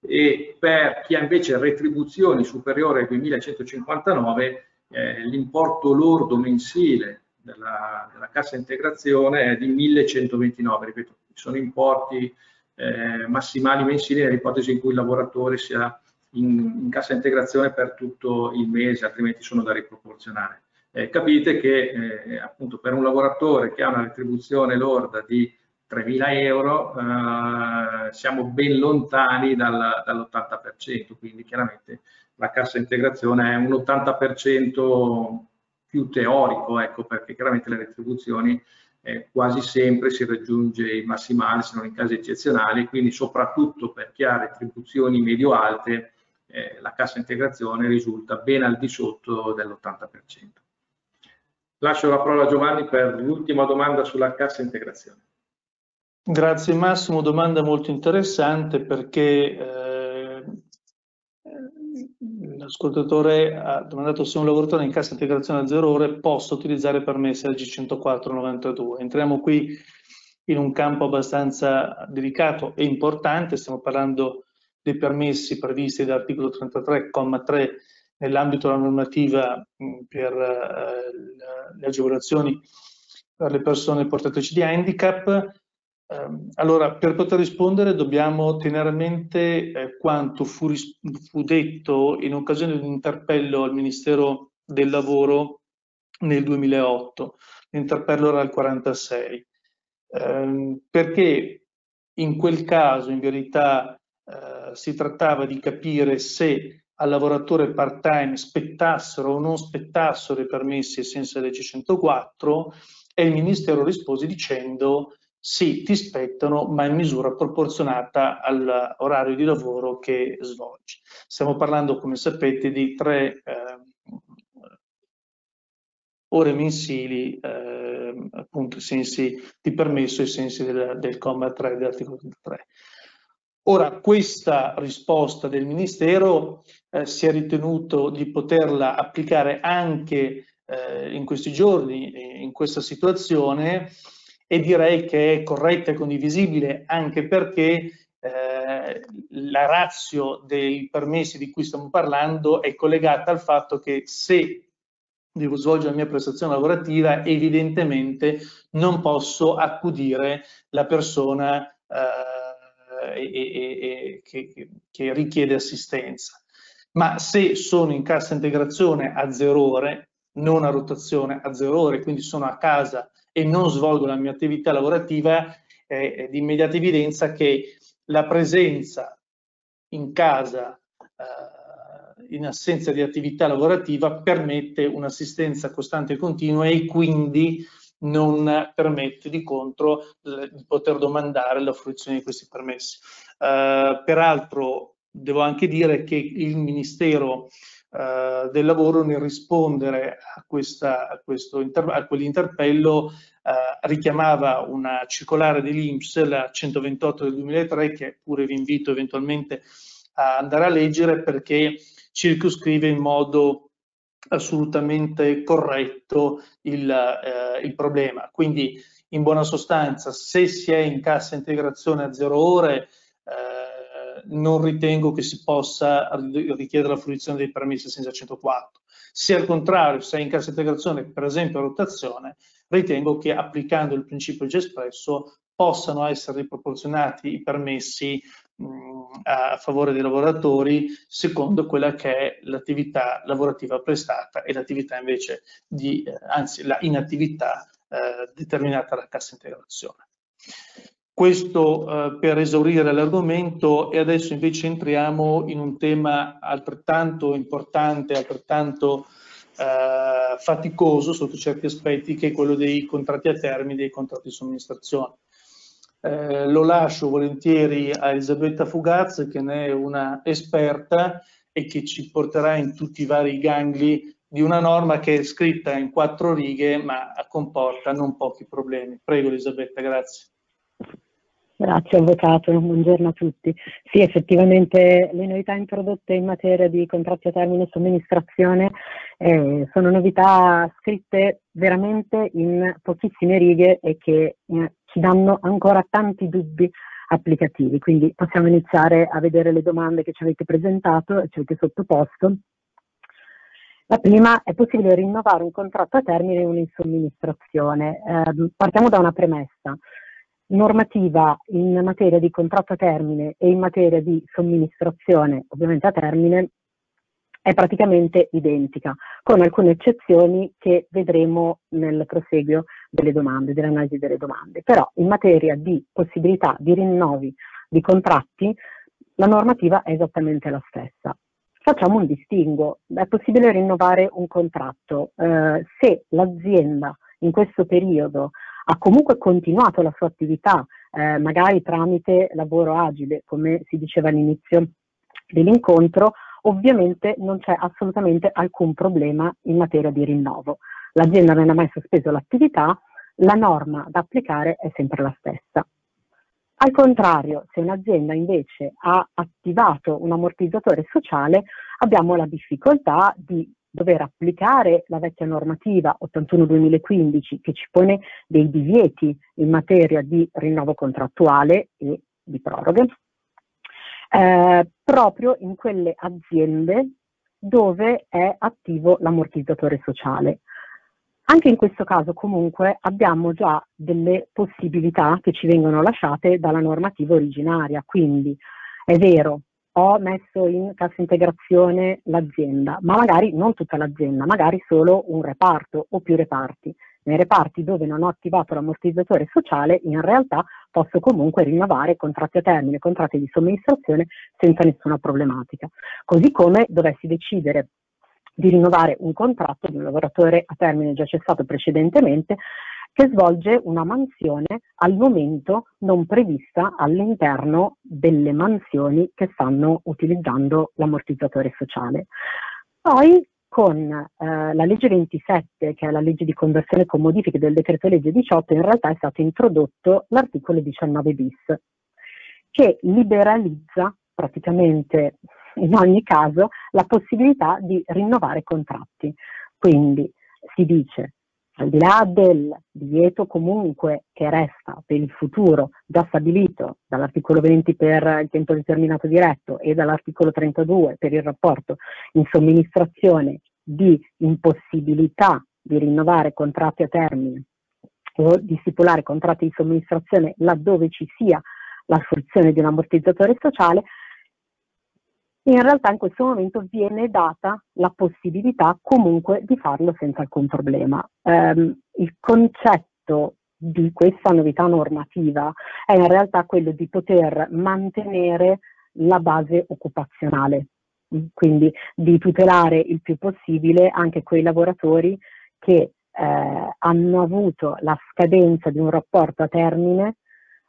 Speaker 3: E per chi ha invece retribuzioni superiori ai 2159, eh, l'importo lordo mensile della, della, cassa integrazione è di 1129, ripeto, sono importi eh, massimali mensili nell'ipotesi in cui il lavoratore sia in, in, cassa integrazione per tutto il mese, altrimenti sono da riproporzionare. Eh, capite che eh, appunto per un lavoratore che ha una retribuzione lorda di 3.000 euro eh, siamo ben lontani dal, dall'80%, quindi chiaramente la cassa integrazione è un 80% più teorico, ecco, perché chiaramente le retribuzioni eh, quasi sempre si raggiunge i massimali se non in casi eccezionali, quindi soprattutto per chi ha retribuzioni medio-alte eh, la cassa integrazione risulta ben al di sotto dell'80%. Lascio la parola a Giovanni per l'ultima domanda sulla cassa integrazione.
Speaker 2: Grazie Massimo, domanda molto interessante perché eh, l'ascoltatore ha domandato se un lavoratore in cassa integrazione a zero ore possa utilizzare permessi LG 10492. Entriamo qui in un campo abbastanza delicato e importante, stiamo parlando dei permessi previsti dall'articolo 33,3 nell'ambito della normativa per eh, le agevolazioni per le persone portatrici di handicap. Ehm, allora, per poter rispondere dobbiamo tenere a mente eh, quanto fu, fu detto in occasione di un interpello al Ministero del Lavoro nel 2008. L'interpello era al 46. Eh, perché in quel caso, in verità, si trattava di capire se al lavoratore part-time spettassero o non spettassero i permessi ai sensi della legge 104 e il Ministero rispose dicendo sì, ti spettano, ma in misura proporzionata all'orario di lavoro che svolgi. Stiamo parlando, come sapete, di tre eh, ore mensili, eh, appunto, sensi di permesso ai sensi del, del comma 3 dell'articolo 33. Ora, questa risposta del Ministero eh, si è ritenuto di poterla applicare anche eh, in questi giorni, in questa situazione, e direi che è corretta e condivisibile anche perché eh, la razio dei permessi di cui stiamo parlando è collegata al fatto che se devo svolgere la mia prestazione lavorativa, evidentemente non posso accudire la persona eh, e, e, che, che richiede assistenza. Ma se sono in cassa integrazione a zero ore, non a rotazione a zero ore, quindi sono a casa e non svolgo la mia attività lavorativa, è di immediata evidenza che la presenza in casa eh, in assenza di attività lavorativa permette un'assistenza costante e continua e quindi non permette di contro di poter domandare la fruizione di questi permessi. Uh, peraltro devo anche dire che il Ministero uh, del Lavoro nel rispondere a, questa, a, a quell'interpello uh, richiamava una circolare dell'Inps, la 128 del 2003, che pure vi invito eventualmente a andare a leggere perché circoscrive in modo assolutamente corretto il, eh, il problema. Quindi in buona sostanza se si è in cassa integrazione a zero ore eh, non ritengo che si possa richiedere la fruizione dei permessi senza 104. Se al contrario si è in cassa integrazione per esempio a rotazione ritengo che applicando il principio già espresso possano essere riproporzionati i permessi a favore dei lavoratori secondo quella che è l'attività lavorativa prestata e l'attività invece di, eh, anzi la inattività eh, determinata dalla cassa integrazione. Questo eh, per esaurire l'argomento e adesso invece entriamo in un tema altrettanto importante, altrettanto eh, faticoso sotto certi aspetti che è quello dei contratti a termine, dei contratti di somministrazione. Eh, lo lascio volentieri a Elisabetta Fugaz che ne è una esperta e che ci porterà in tutti i vari gangli di una norma che è scritta in quattro righe ma comporta non pochi problemi. Prego Elisabetta, grazie.
Speaker 4: Grazie Avvocato, buongiorno a tutti. Sì, effettivamente le novità introdotte in materia di contratti a termine e somministrazione eh, sono novità scritte veramente in pochissime righe e che eh, ci danno ancora tanti dubbi applicativi. Quindi possiamo iniziare a vedere le domande che ci avete presentato e ci avete sottoposto. La prima è possibile rinnovare un contratto a termine e un'insomministrazione. Eh, partiamo da una premessa normativa in materia di contratto a termine e in materia di somministrazione, ovviamente a termine, è praticamente identica, con alcune eccezioni che vedremo nel proseguio delle domande, dell'analisi delle domande. Però in materia di possibilità di rinnovi di contratti, la normativa è esattamente la stessa. Facciamo un distinguo, è possibile rinnovare un contratto eh, se l'azienda in questo periodo ha comunque continuato la sua attività, eh, magari tramite lavoro agile, come si diceva all'inizio dell'incontro, ovviamente non c'è assolutamente alcun problema in materia di rinnovo. L'azienda non ha mai sospeso l'attività, la norma da applicare è sempre la stessa. Al contrario, se un'azienda invece ha attivato un ammortizzatore sociale, abbiamo la difficoltà di dover applicare la vecchia normativa 81-2015 che ci pone dei divieti in materia di rinnovo contrattuale e di proroghe, eh, proprio in quelle aziende dove è attivo l'ammortizzatore sociale. Anche in questo caso comunque abbiamo già delle possibilità che ci vengono lasciate dalla normativa originaria, quindi è vero, ho messo in cassa integrazione l'azienda, ma magari non tutta l'azienda, magari solo un reparto o più reparti. Nei reparti dove non ho attivato l'ammortizzatore sociale, in realtà posso comunque rinnovare contratti a termine, contratti di somministrazione senza nessuna problematica. Così come dovessi decidere di rinnovare un contratto di un lavoratore a termine già cessato precedentemente, che svolge una mansione al momento non prevista all'interno delle mansioni che stanno utilizzando l'ammortizzatore sociale. Poi con eh, la legge 27, che è la legge di conversione con modifiche del decreto legge 18, in realtà è stato introdotto l'articolo 19 bis, che liberalizza praticamente in ogni caso la possibilità di rinnovare contratti. Quindi si dice al di là del divieto comunque che resta per il futuro già stabilito dall'articolo 20 per il tempo determinato diretto e dall'articolo 32 per il rapporto in somministrazione di impossibilità di rinnovare contratti a termine o di stipulare contratti di somministrazione laddove ci sia la fruizione di un ammortizzatore sociale, in realtà in questo momento viene data la possibilità comunque di farlo senza alcun problema. Um, il concetto di questa novità normativa è in realtà quello di poter mantenere la base occupazionale, quindi di tutelare il più possibile anche quei lavoratori che eh, hanno avuto la scadenza di un rapporto a termine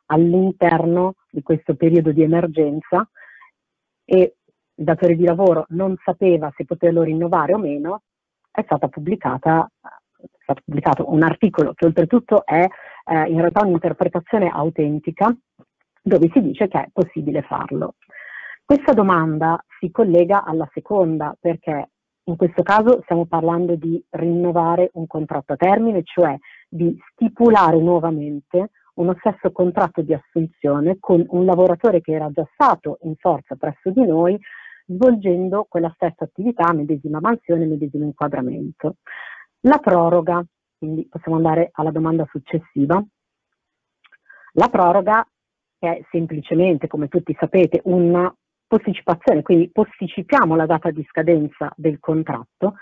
Speaker 4: all'interno di questo periodo di emergenza e il datore di lavoro non sapeva se poterlo rinnovare o meno, è stato pubblicato un articolo che oltretutto è eh, in realtà un'interpretazione autentica dove si dice che è possibile farlo. Questa domanda si collega alla seconda perché in questo caso stiamo parlando di rinnovare un contratto a termine, cioè di stipulare nuovamente uno stesso contratto di assunzione con un lavoratore che era già stato in forza presso di noi, svolgendo quella stessa attività, medesima mansione, medesimo inquadramento. La proroga, quindi possiamo andare alla domanda successiva. La proroga è semplicemente, come tutti sapete, una posticipazione, quindi posticipiamo la data di scadenza del contratto,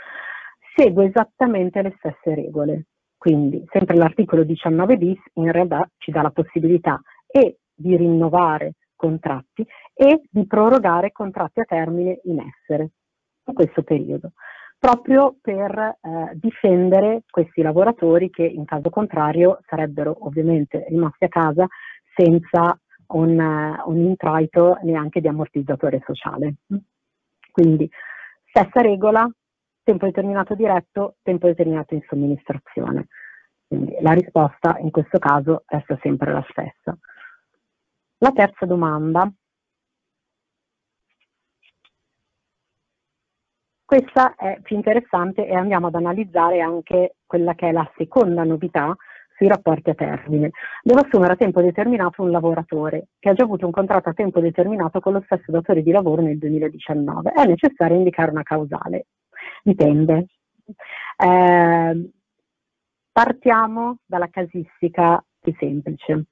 Speaker 4: segue esattamente le stesse regole. Quindi sempre l'articolo 19 bis in realtà ci dà la possibilità e di rinnovare contratti e di prorogare contratti a termine in essere in questo periodo, proprio per eh, difendere questi lavoratori che in caso contrario sarebbero ovviamente rimasti a casa senza un, un introito neanche di ammortizzatore sociale. Quindi stessa regola, tempo determinato diretto, tempo determinato in somministrazione. Quindi la risposta in questo caso resta sempre la stessa. La terza domanda. Questa è più interessante e andiamo ad analizzare anche quella che è la seconda novità sui rapporti a termine. Devo assumere a tempo determinato un lavoratore che ha già avuto un contratto a tempo determinato con lo stesso datore di lavoro nel 2019. È necessario indicare una causale. Dipende. Eh, partiamo dalla casistica più semplice.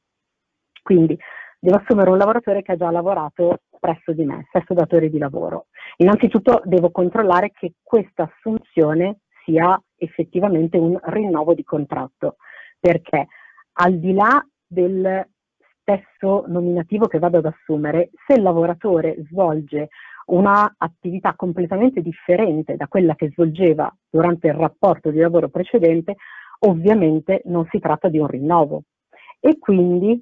Speaker 4: Quindi devo assumere un lavoratore che ha già lavorato presso di me, stesso datore di lavoro. Innanzitutto devo controllare che questa assunzione sia effettivamente un rinnovo di contratto perché al di là del stesso nominativo che vado ad assumere, se il lavoratore svolge un'attività completamente differente da quella che svolgeva durante il rapporto di lavoro precedente, ovviamente non si tratta di un rinnovo. E quindi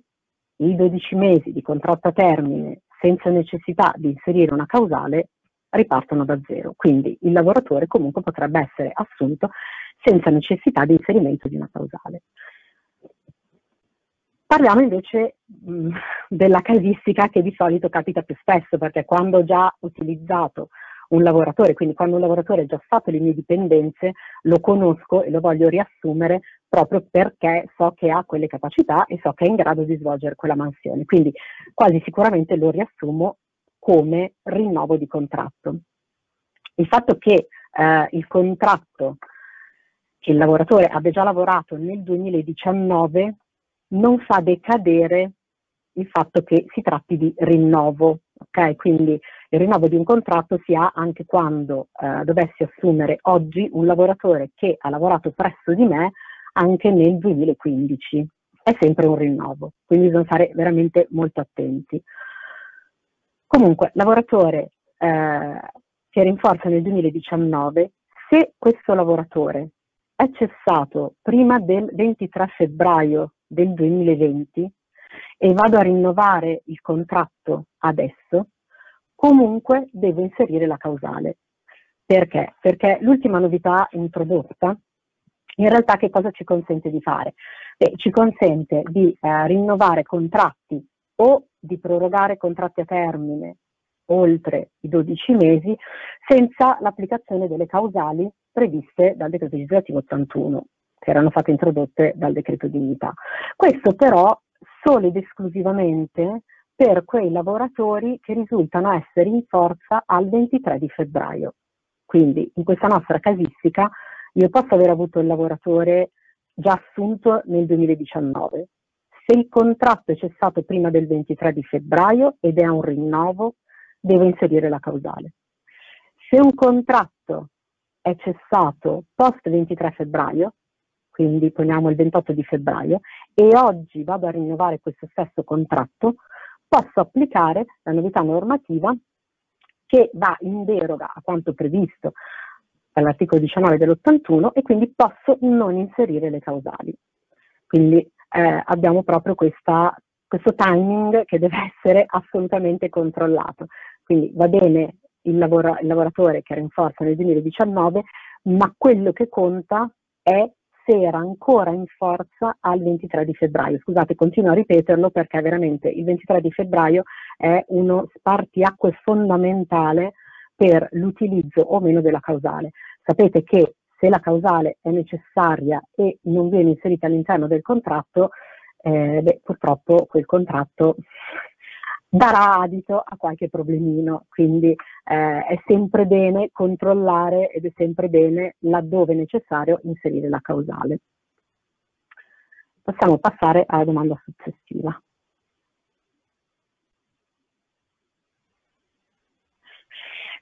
Speaker 4: i 12 mesi di contratto a termine senza necessità di inserire una causale ripartono da zero. Quindi il lavoratore comunque potrebbe essere assunto senza necessità di inserimento di una causale. Parliamo invece mh, della casistica che di solito capita più spesso, perché quando ho già utilizzato un lavoratore, quindi quando un lavoratore ha già fatto le mie dipendenze, lo conosco e lo voglio riassumere proprio perché so che ha quelle capacità e so che è in grado di svolgere quella mansione. Quindi quasi sicuramente lo riassumo come rinnovo di contratto. Il fatto che eh, il contratto che il lavoratore abbia già lavorato nel 2019 non fa decadere il fatto che si tratti di rinnovo. Okay? Quindi il rinnovo di un contratto si ha anche quando eh, dovessi assumere oggi un lavoratore che ha lavorato presso di me anche nel 2015. È sempre un rinnovo, quindi bisogna stare veramente molto attenti. Comunque, lavoratore eh, che rinforza nel 2019, se questo lavoratore è cessato prima del 23 febbraio del 2020 e vado a rinnovare il contratto adesso, comunque devo inserire la causale. Perché? Perché l'ultima novità introdotta in realtà che cosa ci consente di fare? Beh, ci consente di eh, rinnovare contratti o di prorogare contratti a termine oltre i 12 mesi senza l'applicazione delle causali previste dal decreto legislativo 81, che erano state introdotte dal decreto dignità. Questo però solo ed esclusivamente per quei lavoratori che risultano essere in forza al 23 di febbraio. Quindi in questa nostra casistica io posso aver avuto il lavoratore già assunto nel 2019. Se il contratto è cessato prima del 23 di febbraio ed è un rinnovo, devo inserire la causale. Se un contratto è cessato post 23 febbraio, quindi poniamo il 28 di febbraio, e oggi vado a rinnovare questo stesso contratto, posso applicare la novità normativa che va in deroga a quanto previsto dall'articolo 19 dell'81 e quindi posso non inserire le causali. Quindi eh, abbiamo proprio questa, questo timing che deve [laughs] essere assolutamente controllato. Quindi va bene il, lavora, il lavoratore che era in forza nel 2019, ma quello che conta è se era ancora in forza al 23 di febbraio. Scusate, continuo a ripeterlo perché veramente il 23 di febbraio è uno spartiacque fondamentale per l'utilizzo o meno della causale. Sapete che se la causale è necessaria e non viene inserita all'interno del contratto, eh, beh, purtroppo quel contratto [laughs] darà adito a qualche problemino, quindi eh, è sempre bene controllare ed è sempre bene, laddove necessario, inserire la causale. Possiamo passare alla domanda successiva.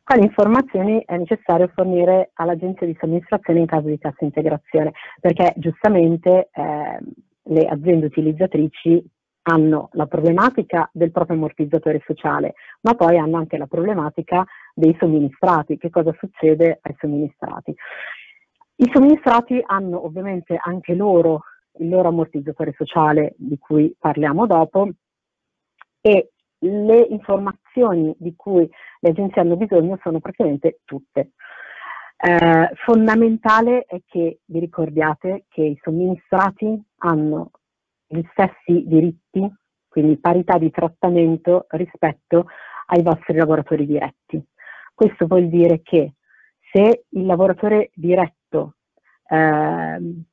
Speaker 4: Quali informazioni è necessario fornire all'agenzia di somministrazione in caso di cassa integrazione? Perché giustamente eh, le aziende utilizzatrici hanno la problematica del proprio ammortizzatore sociale, ma poi hanno anche la problematica dei somministrati, che cosa succede ai somministrati. I somministrati hanno ovviamente anche loro il loro ammortizzatore sociale di cui parliamo dopo e le informazioni di cui le agenzie hanno bisogno sono praticamente tutte. Eh, fondamentale è che vi ricordiate che i somministrati hanno gli stessi diritti, quindi parità di trattamento rispetto ai vostri lavoratori diretti. Questo vuol dire che se il lavoratore diretto eh,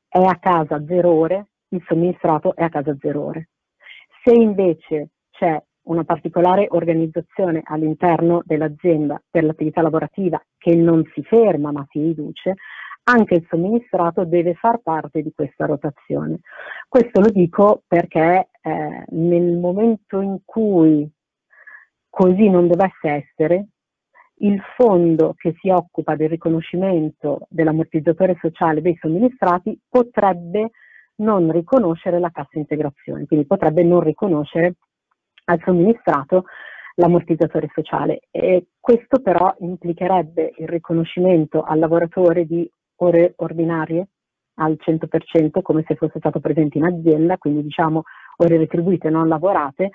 Speaker 4: è a casa zero ore, il somministrato è a casa zero ore. Se invece c'è una particolare organizzazione all'interno dell'azienda per l'attività lavorativa che non si ferma ma si riduce, anche il somministrato deve far parte di questa rotazione. Questo lo dico perché eh, nel momento in cui così non dovesse essere, il fondo che si occupa del riconoscimento dell'ammortizzatore sociale dei somministrati potrebbe non riconoscere la cassa integrazione, quindi potrebbe non riconoscere al somministrato l'ammortizzatore sociale e questo però implicherebbe il riconoscimento al lavoratore di ore ordinarie al 100% come se fosse stato presente in azienda, quindi diciamo ore retribuite non lavorate,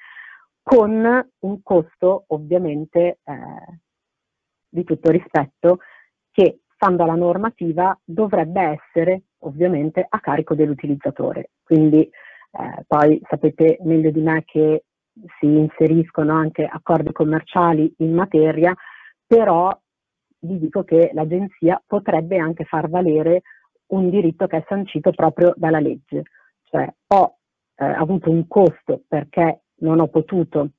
Speaker 4: con un costo ovviamente eh, di tutto rispetto che, stando alla normativa, dovrebbe essere ovviamente a carico dell'utilizzatore. Quindi eh, poi sapete meglio di me che si inseriscono anche accordi commerciali in materia, però vi dico che l'agenzia potrebbe anche far valere un diritto che è sancito proprio dalla legge, cioè ho eh, avuto un costo perché non ho potuto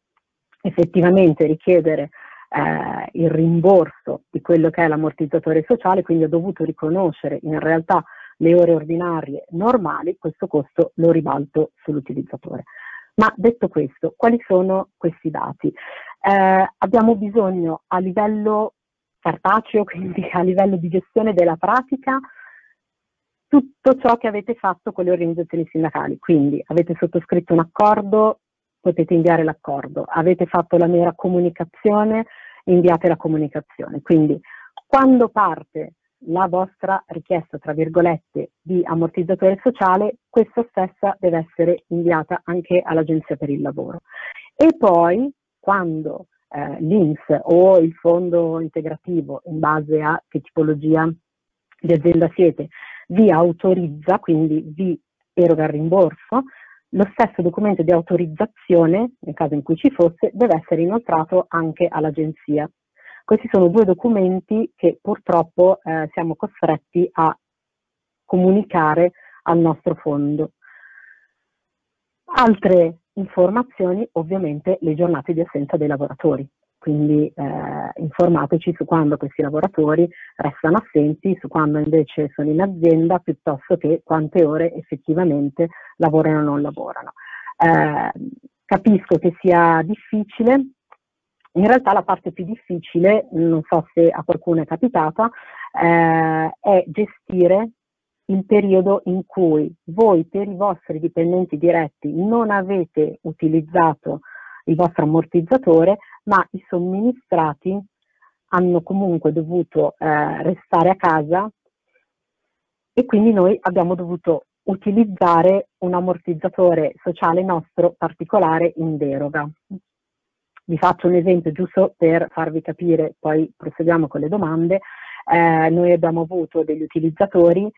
Speaker 4: effettivamente richiedere eh, il rimborso di quello che è l'ammortizzatore sociale, quindi ho dovuto riconoscere in realtà le ore ordinarie normali, questo costo lo ribalto sull'utilizzatore. Ma detto questo, quali sono questi dati? Eh, abbiamo bisogno a livello cartaceo, [laughs] quindi a livello di gestione della pratica, tutto ciò che avete fatto con le organizzazioni sindacali. Quindi avete sottoscritto un accordo, potete inviare l'accordo. Avete fatto la mera comunicazione, inviate la comunicazione. Quindi quando parte la vostra richiesta, tra virgolette, di ammortizzatore sociale, questa stessa deve essere inviata anche all'Agenzia per il Lavoro. E poi, quando eh, l'INS o il fondo integrativo, in base a che tipologia di azienda siete, vi autorizza, quindi vi eroga il rimborso, lo stesso documento di autorizzazione, nel caso in cui ci fosse, deve essere inoltrato anche all'agenzia. Questi sono due documenti che purtroppo eh, siamo costretti a comunicare al nostro fondo. Altre informazioni, ovviamente, le giornate di assenza dei lavoratori quindi eh, informateci su quando questi lavoratori restano assenti, su quando invece sono in azienda, piuttosto che quante ore effettivamente lavorano o non lavorano. Eh, capisco che sia difficile, in realtà la parte più difficile, non so se a qualcuno è capitata, eh, è gestire il periodo in cui voi per i vostri dipendenti diretti non avete utilizzato il vostro ammortizzatore, ma i somministrati hanno comunque dovuto eh, restare a casa e quindi noi abbiamo dovuto utilizzare un ammortizzatore sociale nostro particolare in deroga. Vi faccio un esempio giusto per farvi capire, poi proseguiamo con le domande. Eh, noi abbiamo avuto degli utilizzatori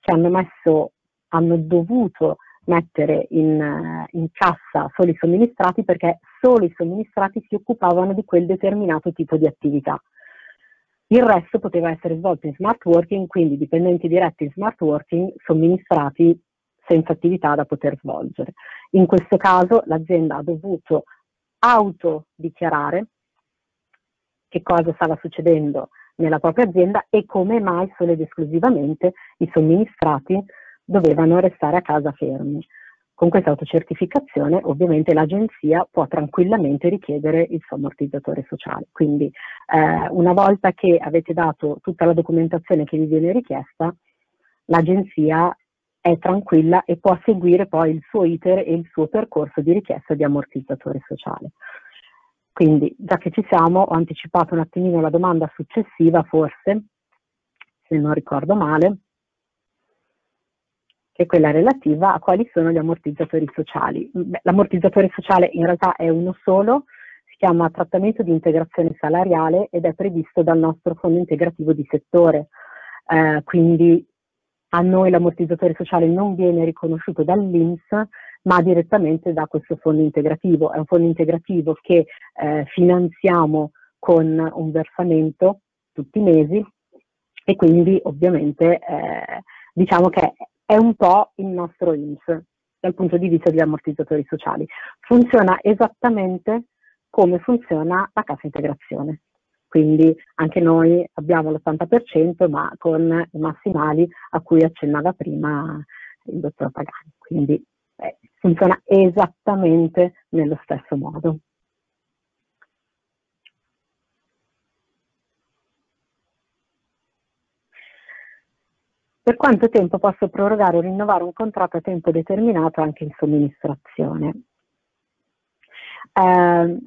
Speaker 4: che hanno, messo, hanno dovuto mettere in, in, cassa solo i somministrati perché solo i somministrati si occupavano di quel determinato tipo di attività. Il resto poteva essere svolto in smart working, quindi dipendenti diretti in smart working, somministrati senza attività da poter svolgere. In questo caso l'azienda ha dovuto autodichiarare che cosa stava succedendo nella propria azienda e come mai solo ed esclusivamente i somministrati dovevano restare a casa fermi. Con questa autocertificazione ovviamente l'agenzia può tranquillamente richiedere il suo ammortizzatore sociale. Quindi eh, una volta che avete dato tutta la documentazione che vi viene richiesta, l'agenzia è tranquilla e può seguire poi il suo iter e il suo percorso di richiesta di ammortizzatore sociale. Quindi, già che ci siamo, ho anticipato un attimino la domanda successiva, forse, se non ricordo male, che è quella relativa a quali sono gli ammortizzatori sociali. l'ammortizzatore sociale in realtà è uno solo, si chiama trattamento di integrazione salariale ed è previsto dal nostro fondo integrativo di settore. Eh, quindi a noi l'ammortizzatore sociale non viene riconosciuto dall'INPS, ma direttamente da questo fondo integrativo. È un fondo integrativo che eh, finanziamo con un versamento tutti i mesi e quindi ovviamente eh, diciamo che è un po' il nostro INPS dal punto di vista degli ammortizzatori sociali. Funziona esattamente come funziona la cassa integrazione. Quindi anche noi abbiamo l'80% ma con i massimali a cui accennava prima il dottor Pagani. Quindi eh, funziona esattamente nello stesso modo. Per quanto tempo posso prorogare o rinnovare un contratto a tempo determinato anche in somministrazione? Eh,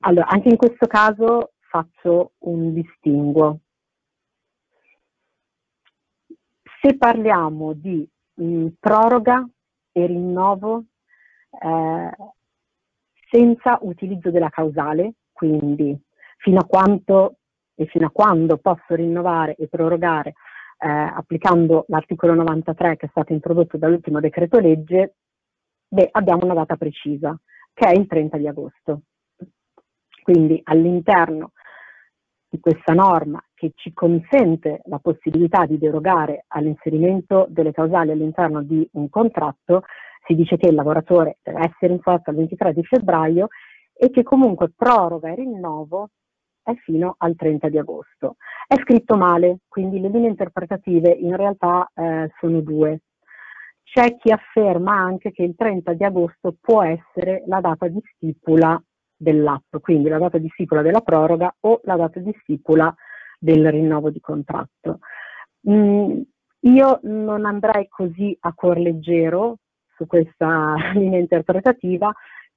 Speaker 4: allora, anche in questo caso faccio un distinguo. Se parliamo di mh, proroga e rinnovo eh, senza utilizzo della causale, quindi fino a quanto e fino a quando posso rinnovare e prorogare eh, applicando l'articolo 93 che è stato introdotto dall'ultimo decreto legge, beh, abbiamo una data precisa, che è il 30 di agosto. Quindi all'interno di questa norma che ci consente la possibilità di derogare all'inserimento delle causali all'interno di un contratto, si dice che il lavoratore deve essere in forza il 23 di febbraio e che comunque proroga e rinnovo è fino al 30 di agosto. È scritto male, quindi le linee interpretative in realtà eh, sono due. C'è chi afferma anche che il 30 di agosto può essere la data di stipula dell'atto, quindi la data di stipula della proroga o la data di stipula del rinnovo di contratto. Mm, io non andrei così a cuor leggero su questa [laughs] linea interpretativa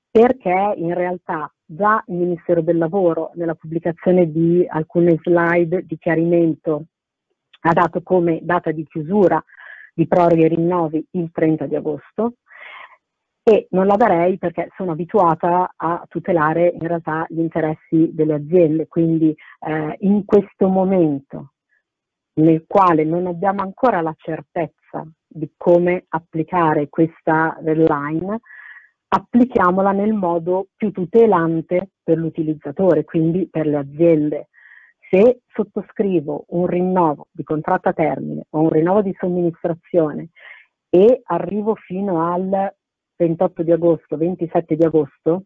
Speaker 4: perché in realtà già il Ministero del Lavoro nella pubblicazione di alcune slide di chiarimento ha dato come data di chiusura di proroghe e rinnovi il 30 di agosto e non la darei perché sono abituata a tutelare in realtà gli interessi delle aziende, quindi eh, in questo momento nel quale non abbiamo ancora la certezza di come applicare questa deadline, applichiamola nel modo più tutelante per l'utilizzatore, quindi per le aziende. Se sottoscrivo un rinnovo di contratto a termine o un rinnovo di somministrazione e arrivo fino al 28 di agosto, 27 di agosto,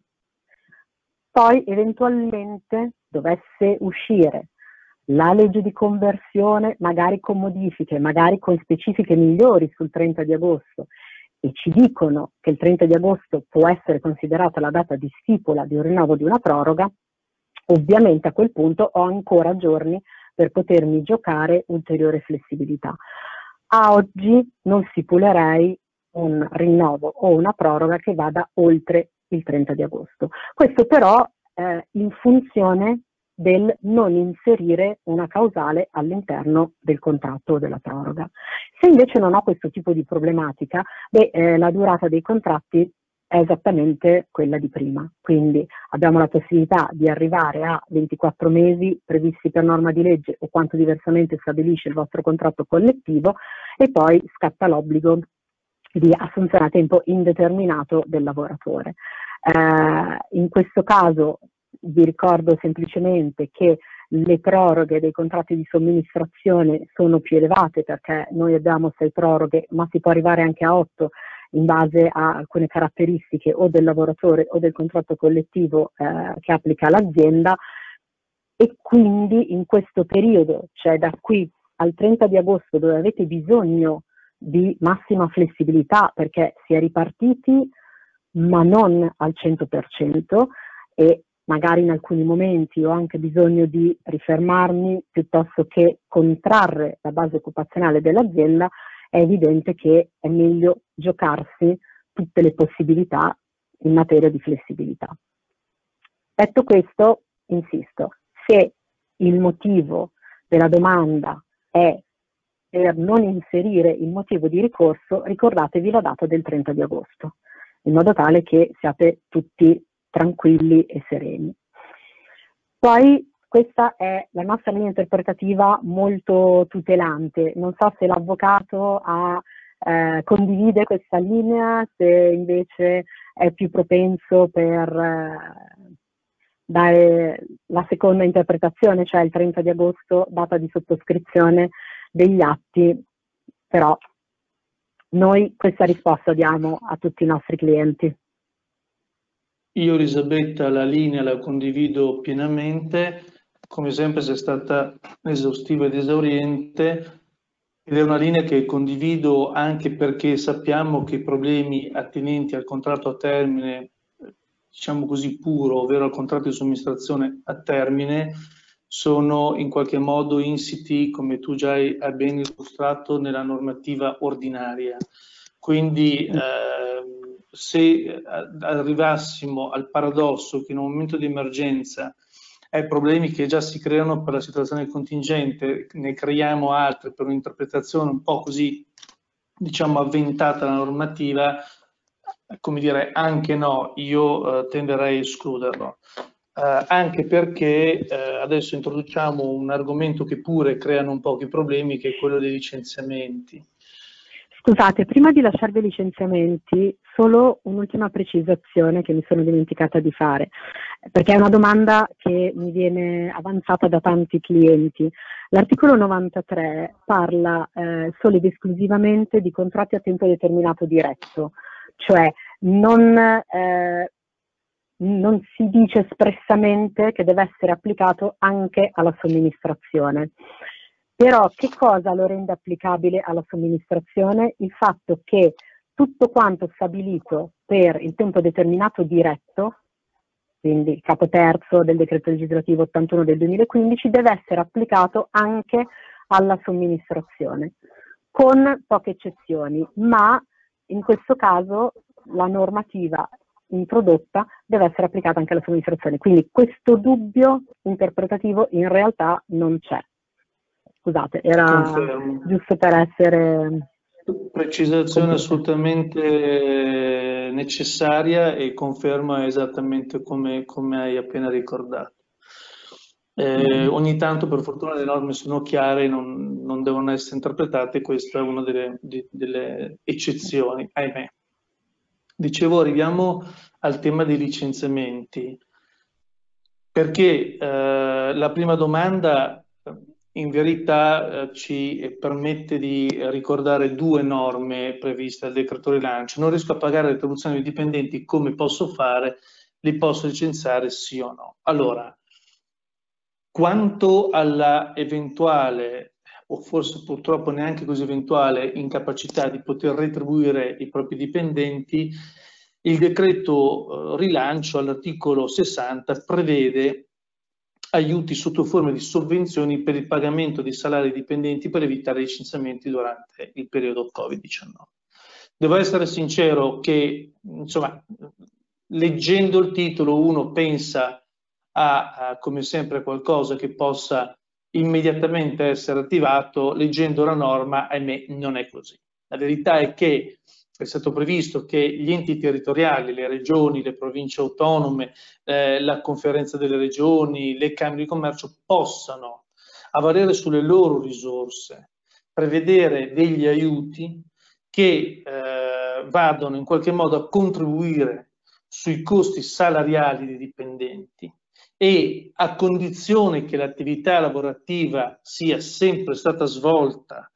Speaker 4: poi eventualmente dovesse uscire la legge di conversione, magari con modifiche, magari con specifiche migliori sul 30 di agosto, e ci dicono che il 30 di agosto può essere considerata la data di stipula di un rinnovo di una proroga, ovviamente a quel punto ho ancora giorni per potermi giocare ulteriore flessibilità. A oggi non stipulerei un rinnovo o una proroga che vada oltre il 30 di agosto. Questo però eh, in funzione del non inserire una causale all'interno del contratto o della proroga. Se invece non ho questo tipo di problematica, beh, eh, la durata dei contratti è esattamente quella di prima, quindi abbiamo la possibilità di arrivare a 24 mesi previsti per norma di legge o quanto diversamente stabilisce il vostro contratto collettivo e poi scatta l'obbligo di assunzione a tempo indeterminato del lavoratore. Eh, in questo caso vi ricordo semplicemente che le proroghe dei contratti di somministrazione sono più elevate perché noi abbiamo sei proroghe, ma si può arrivare anche a otto in base a alcune caratteristiche o del lavoratore o del contratto collettivo eh, che applica l'azienda e quindi in questo periodo, cioè da qui al 30 di agosto dove avete bisogno di massima flessibilità perché si è ripartiti ma non al 100% e magari in alcuni momenti ho anche bisogno di rifermarmi piuttosto che contrarre la base occupazionale dell'azienda, è evidente che è meglio giocarsi tutte le possibilità in materia di flessibilità. Detto questo, insisto, se il motivo della domanda è per non inserire il motivo di ricorso, ricordatevi la data del 30 di agosto, in modo tale che siate tutti tranquilli e sereni. Poi questa è la nostra linea interpretativa molto tutelante. Non so se l'avvocato ha, eh, condivide questa linea, se invece è più propenso per eh, dare la seconda interpretazione, cioè il 30 di agosto, data di sottoscrizione degli atti, però noi questa risposta diamo a tutti i nostri clienti.
Speaker 2: Io Elisabetta la linea la condivido pienamente, come sempre sei stata esaustiva ed esauriente ed è una linea che condivido anche perché sappiamo che i problemi attinenti al contratto a termine, diciamo così puro, ovvero al contratto di somministrazione a termine, sono in qualche modo insiti, come tu già hai ben illustrato, nella normativa ordinaria. Quindi eh, se eh, arrivassimo al paradosso che in un momento di emergenza ai problemi che già si creano per la situazione contingente, ne creiamo altri per un'interpretazione un po' così, diciamo, avventata dalla normativa, come dire, anche no, io eh, tenderei a escluderlo. Eh, anche perché eh, adesso introduciamo un argomento che pure creano un po' i problemi, che è quello dei licenziamenti.
Speaker 4: Scusate, prima di lasciare dei licenziamenti, solo un'ultima precisazione che mi sono dimenticata di fare, perché è una domanda che mi viene avanzata da tanti clienti. L'articolo 93 parla eh, solo ed esclusivamente di contratti a tempo determinato diretto, cioè non, eh, non si dice espressamente che deve essere applicato anche alla somministrazione. Però che cosa lo rende applicabile alla somministrazione? Il fatto che tutto quanto stabilito per il tempo determinato diretto, quindi il capo terzo del decreto legislativo 81 del 2015, deve essere applicato anche alla somministrazione, con poche eccezioni, ma in questo caso la normativa introdotta deve essere applicata anche alla somministrazione. Quindi questo dubbio interpretativo in realtà non c'è. Scusate, era Confermo. giusto per essere...
Speaker 2: Precisazione assolutamente necessaria e conferma esattamente come, come hai appena ricordato. Eh, ogni tanto per fortuna le norme sono chiare, non, non devono essere interpretate, questa è una delle, di, delle eccezioni, ahimè. Dicevo, arriviamo al tema dei licenziamenti, perché eh, la prima domanda in verità eh, ci permette di ricordare due norme previste dal decreto rilancio. Non riesco a pagare le retribuzioni dei dipendenti, come posso fare? Li posso licenziare sì o no? Allora, quanto alla eventuale o forse purtroppo neanche così eventuale incapacità di poter retribuire i propri dipendenti, il decreto eh, rilancio all'articolo 60 prevede aiuti sotto forma di sovvenzioni per il pagamento dei salari dipendenti per evitare licenziamenti durante il periodo Covid-19. Devo essere sincero che, insomma, leggendo il titolo uno pensa a, a come sempre qualcosa che possa immediatamente essere attivato, leggendo la norma, ahimè, non è così. La verità è che è stato previsto che gli enti territoriali, le regioni, le province autonome, eh, la conferenza delle regioni, le camere di commercio possano, a valere sulle loro risorse, prevedere degli aiuti che eh, vadano in qualche modo a contribuire sui costi salariali dei dipendenti e a condizione che l'attività lavorativa sia sempre stata svolta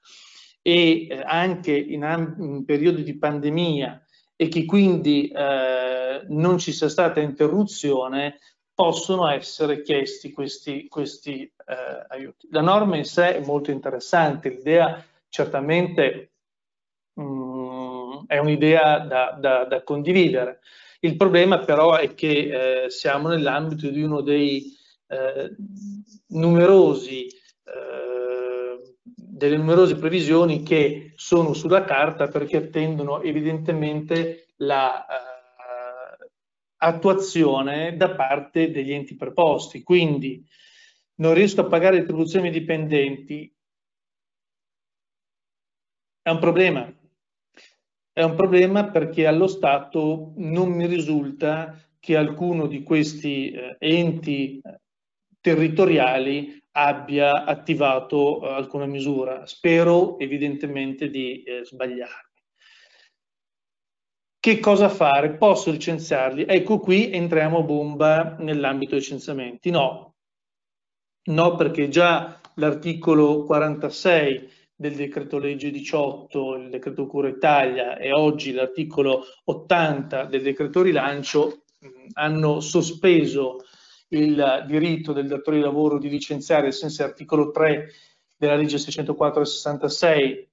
Speaker 2: e eh, anche in, in, periodi di pandemia e che quindi eh, non ci sia stata interruzione, possono essere chiesti questi, questi eh, aiuti. La norma in sé è molto interessante, l'idea certamente mh, mm, è un'idea da, da, da, condividere. Il problema però è che eh, siamo nell'ambito di uno dei eh, numerosi delle numerose previsioni che sono sulla carta perché attendono evidentemente la, uh, da parte degli enti preposti. Quindi non riesco a pagare le retribuzioni ai dipendenti, è un problema. È un problema perché allo Stato non mi risulta che alcuno di questi eh, enti territoriali abbia attivato eh, alcuna misura. Spero evidentemente di eh, sbagliarmi. Che cosa fare? Posso licenziarli? Ecco qui entriamo a bomba nell'ambito dei licenziamenti. No, no perché già l'articolo 46 del decreto legge 18, il decreto Cura Italia e oggi l'articolo 80 del decreto rilancio hanno sospeso il diritto del datore di lavoro di licenziare, ai sensi dell'articolo 3 della legge 604 del 66,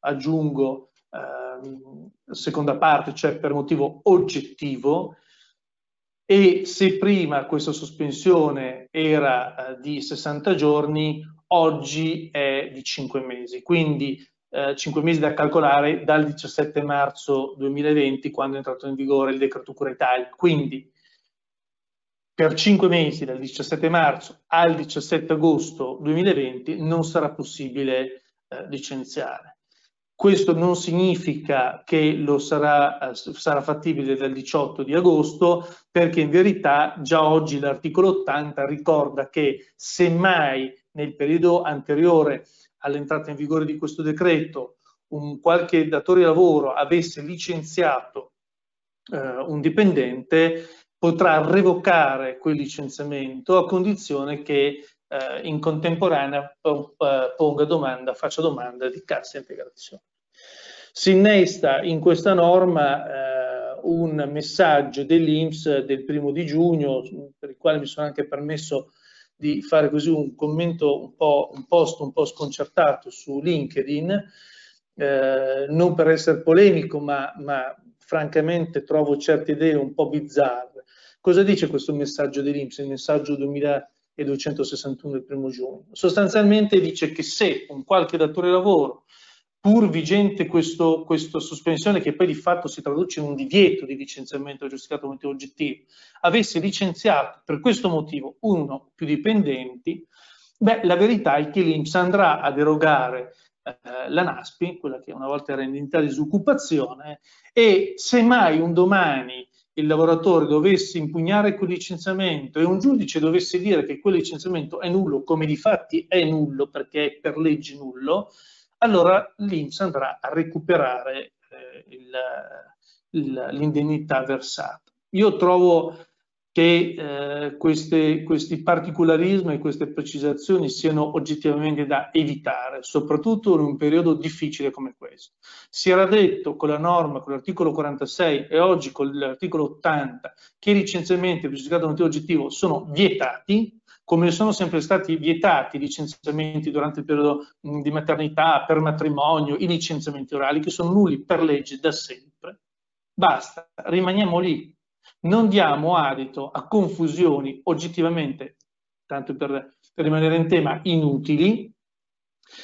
Speaker 2: aggiungo ehm, seconda parte, cioè per motivo oggettivo, e se prima questa sospensione era eh, di 60 giorni, oggi è di 5 mesi, quindi eh, 5 mesi da calcolare dal 17 marzo 2020, quando è entrato in vigore il decreto Cura Italia. Quindi per cinque mesi, dal 17 marzo al 17 agosto 2020, non sarà possibile eh, licenziare. Questo non significa che lo sarà, eh, sarà fattibile dal 18 di agosto, perché in verità già oggi l'articolo 80 ricorda che semmai nel periodo anteriore all'entrata in vigore di questo decreto un qualche datore di lavoro avesse licenziato eh, un dipendente, potrà revocare quel licenziamento a condizione che eh, in contemporanea eh, ponga domanda, faccia domanda di cassa integrazione. Si innesta in questa norma eh, un messaggio dell'Inps del primo di giugno, per il quale mi sono anche permesso di fare così un commento un po' un post un po' sconcertato su LinkedIn, eh, non per essere polemico, ma, ma francamente trovo certe idee un po' bizzarre. Cosa dice questo messaggio dell'Inps, il messaggio 2261 del primo giugno? Sostanzialmente dice che se un qualche datore di lavoro, pur vigente questa sospensione che poi di fatto si traduce in un divieto di licenziamento giustificato motivo oggettivo, avesse licenziato per questo motivo uno o più dipendenti, beh, la verità è che l'Inps andrà ad erogare eh, la NASPI, quella che una volta era indennità di disoccupazione, e se mai un domani il lavoratore dovesse impugnare quel licenziamento e un giudice dovesse dire che quel licenziamento è nullo, come di fatti è nullo perché è per legge nullo, allora l'Inps andrà a recuperare eh, l'indennità versata. Io trovo che eh, queste, questi particolarismi e queste precisazioni siano oggettivamente da evitare, soprattutto in un periodo difficile come questo. Si era detto con la norma, con l'articolo 46 e oggi con l'articolo 80 che i licenziamenti per giustificato motivo oggettivo sono vietati, come sono sempre stati vietati i licenziamenti durante il periodo di maternità, per matrimonio, i licenziamenti orali, che sono nulli per legge da sempre. Basta, rimaniamo lì, non diamo adito a confusioni oggettivamente, tanto per, per rimanere in tema, inutili,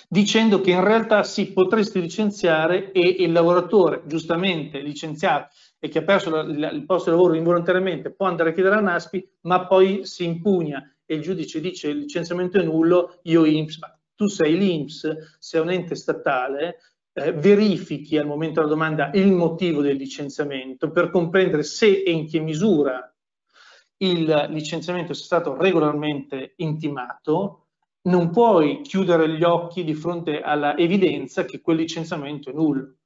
Speaker 2: dicendo che in realtà si potresti licenziare e il lavoratore giustamente licenziato e che ha perso il, posto di lavoro involontariamente può andare a chiedere a NASPI, ma poi si impugna e il giudice dice il licenziamento è nullo, io INPS, ma tu sei l'INPS, sei un ente statale, eh, verifichi al momento della domanda il motivo del licenziamento per comprendere se e in che misura il licenziamento sia stato regolarmente intimato, non puoi chiudere gli occhi di fronte alla evidenza che quel licenziamento è nullo.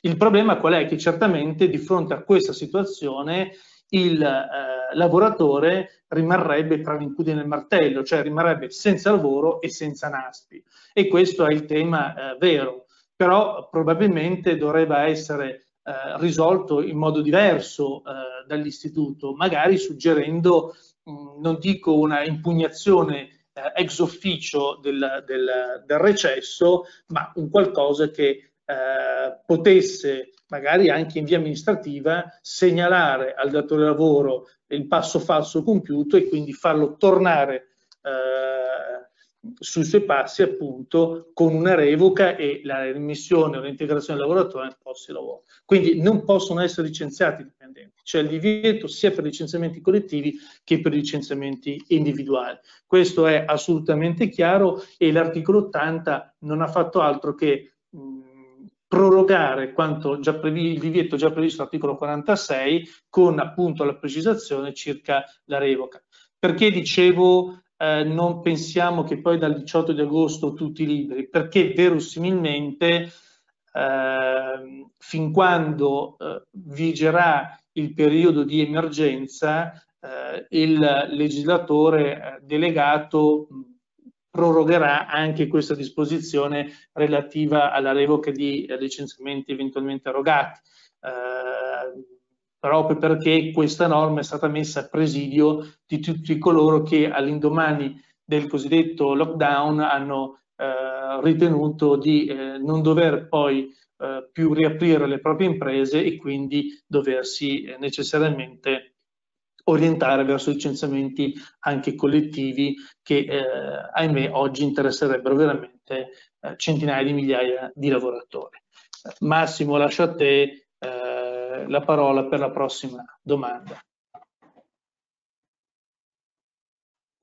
Speaker 2: Il problema qual è? Che certamente di fronte a questa situazione il eh, lavoratore rimarrebbe tra l'incudine e il martello, cioè rimarrebbe senza lavoro e senza NASPI. E questo è il tema eh, vero però probabilmente dovrebbe essere eh, risolto in modo diverso eh, dall'istituto, magari suggerendo, mh, non dico una impugnazione eh, ex officio del, del, del, recesso, ma un qualcosa che eh, potesse magari anche in via amministrativa segnalare al datore lavoro il passo falso compiuto e quindi farlo tornare eh, sui suoi passi appunto con una revoca e la remissione o l'integrazione del lavoratore nel posto di lavoro. Quindi non possono essere licenziati i dipendenti, c'è il divieto sia per licenziamenti collettivi che per licenziamenti individuali. Questo è assolutamente chiaro e l'articolo 80 non ha fatto altro che mh, prorogare quanto già previ, il divieto già previsto all'articolo 46 con appunto la precisazione circa la revoca. Perché dicevo eh, non pensiamo che poi dal 18 di agosto tutti liberi, perché verosimilmente eh, fin quando eh, vigerà il periodo di emergenza, eh, il legislatore eh, delegato prorogherà anche questa disposizione relativa alla revoca di licenziamenti eventualmente erogati. Eh, proprio perché questa norma è stata messa a presidio di tutti coloro che all'indomani del cosiddetto lockdown hanno eh, ritenuto di eh, non dover poi eh, più riaprire le proprie imprese e quindi doversi eh, necessariamente orientare verso licenziamenti anche collettivi che eh, ahimè oggi interesserebbero veramente eh, centinaia di migliaia di lavoratori. Massimo, lascio a te la parola per la prossima domanda.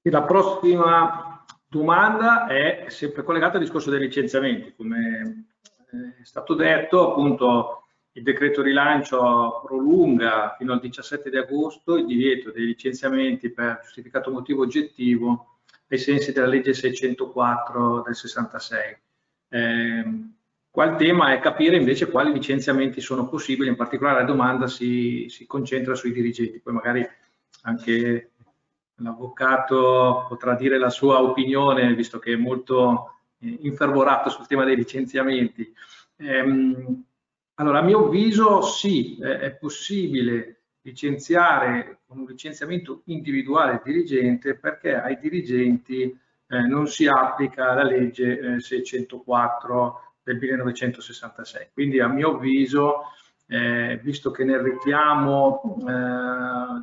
Speaker 3: La prossima domanda è sempre collegata al discorso dei licenziamenti. Come eh, è stato detto, appunto, il decreto rilancio prolunga fino al 17 di agosto il divieto dei licenziamenti per giustificato motivo oggettivo ai sensi della legge 604 del 66. Eh, Qua tema è capire invece quali licenziamenti sono possibili, in particolare la domanda si, si concentra sui dirigenti, poi magari anche l'avvocato potrà dire la sua opinione, visto che è molto eh, infervorato sul tema dei licenziamenti. Ehm, allora, a mio avviso sì, è, possibile licenziare con un licenziamento individuale il dirigente perché ai dirigenti eh, non si applica la legge eh, 604 del 1966. Quindi a mio avviso, eh, visto che nel richiamo eh,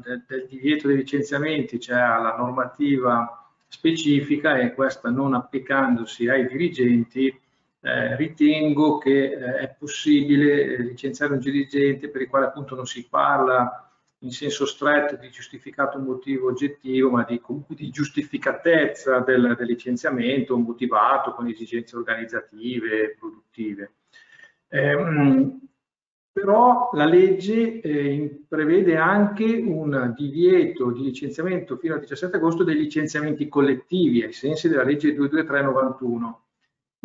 Speaker 3: del, del, divieto dei licenziamenti c'è la normativa specifica e questa non applicandosi ai dirigenti, eh, ritengo che eh, è possibile eh, licenziare un dirigente per il quale appunto non si parla in senso stretto di giustificato motivo oggettivo, ma di, di giustificatezza del, del, licenziamento motivato con esigenze organizzative e produttive. Eh, però la legge eh, prevede anche un divieto di licenziamento fino al 17 agosto dei licenziamenti collettivi ai sensi della legge 22391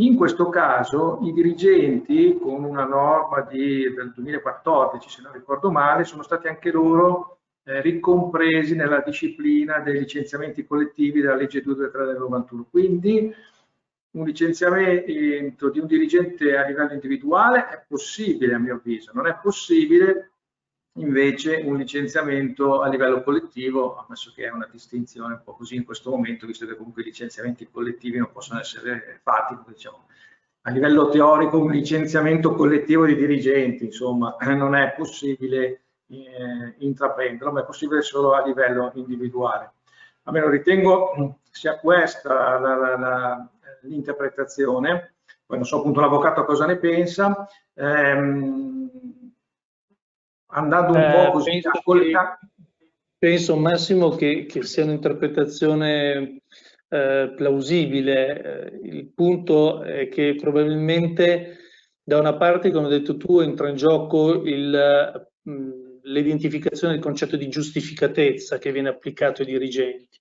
Speaker 3: in questo caso i dirigenti, con una norma di, del 2014, se non ricordo male, sono stati anche loro eh, ricompresi nella disciplina dei licenziamenti collettivi della legge 223 del 91. Quindi un licenziamento di un dirigente a livello individuale è possibile a mio avviso, non è possibile invece un licenziamento a livello collettivo, ammesso che è una distinzione un po' così in questo momento, visto che comunque i licenziamenti collettivi non possono essere fatti, diciamo, a livello teorico un licenziamento collettivo di dirigenti, insomma, non è possibile eh, intraprenderlo, ma è possibile solo a livello individuale. Almeno ritengo sia questa l'interpretazione, poi non so appunto l'avvocato cosa ne pensa, ehm, andando un eh, po' così
Speaker 2: penso, che, penso Massimo che, che sia un'interpretazione eh, plausibile. Eh, il punto è che probabilmente da una parte, come hai detto tu, entra in gioco l'identificazione del concetto di giustificatezza che viene applicato ai dirigenti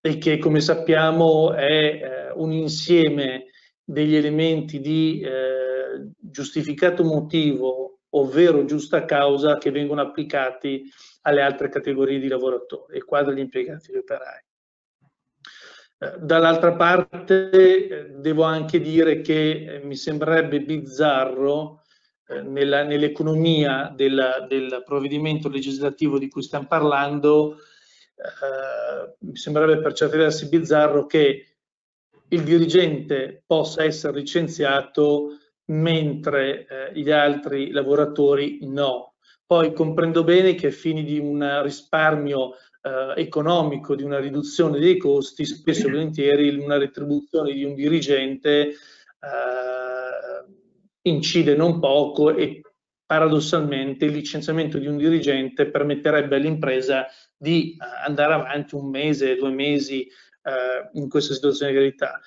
Speaker 2: e che, come sappiamo, è eh, un insieme degli elementi di eh, giustificato motivo ovvero giusta causa che vengono applicati alle altre categorie di lavoratori e qua degli impiegati e operai. Eh, dall'altra parte eh, devo anche dire che eh, mi sembrerebbe bizzarro nell'economia del, del, provvedimento legislativo di cui stiamo parlando, eh, mi sembrerebbe per certi versi bizzarro che il dirigente possa essere licenziato mentre eh, gli altri lavoratori no. Poi comprendo bene che a fini di un risparmio eh, economico, di una riduzione dei costi, spesso e volentieri una retribuzione di un dirigente eh, incide non poco e paradossalmente il licenziamento di un dirigente permetterebbe all'impresa di eh, andare avanti un mese, due mesi eh, in questa situazione di gravità.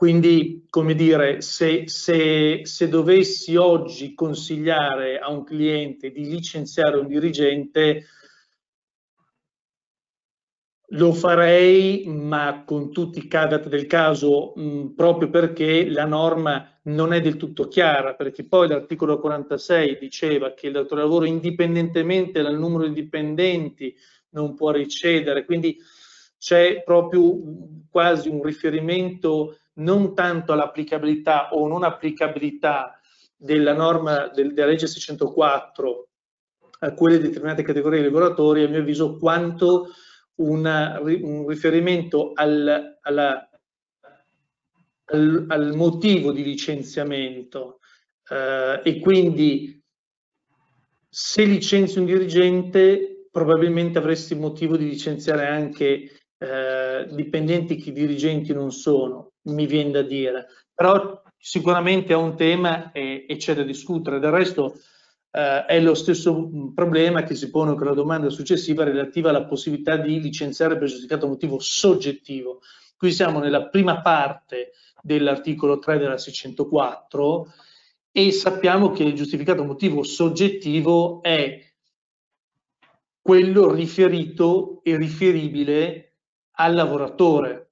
Speaker 2: Quindi, come dire, se, se, se, dovessi oggi consigliare a un cliente di licenziare un dirigente, lo farei, ma con tutti i caveat del caso, mh, proprio perché la norma non è del tutto chiara, perché poi l'articolo 46 diceva che il datore di lavoro, indipendentemente dal numero di dipendenti, non può ricedere, quindi c'è proprio quasi un riferimento non tanto all'applicabilità o non applicabilità della norma del, della legge 604 a quelle determinate categorie di lavoratori, a mio avviso, quanto una, un riferimento al, alla, al, al, motivo di licenziamento. Eh, e quindi se licenzi un dirigente probabilmente avresti motivo di licenziare anche eh, dipendenti che dirigenti non sono, mi viene da dire, però sicuramente è un tema e, e c'è da discutere. Del resto eh, è lo stesso problema che si pone con la domanda successiva relativa alla possibilità di licenziare per giustificato motivo soggettivo. Qui siamo nella prima parte dell'articolo 3 della 604 e sappiamo che il giustificato motivo soggettivo è quello riferito e riferibile al lavoratore.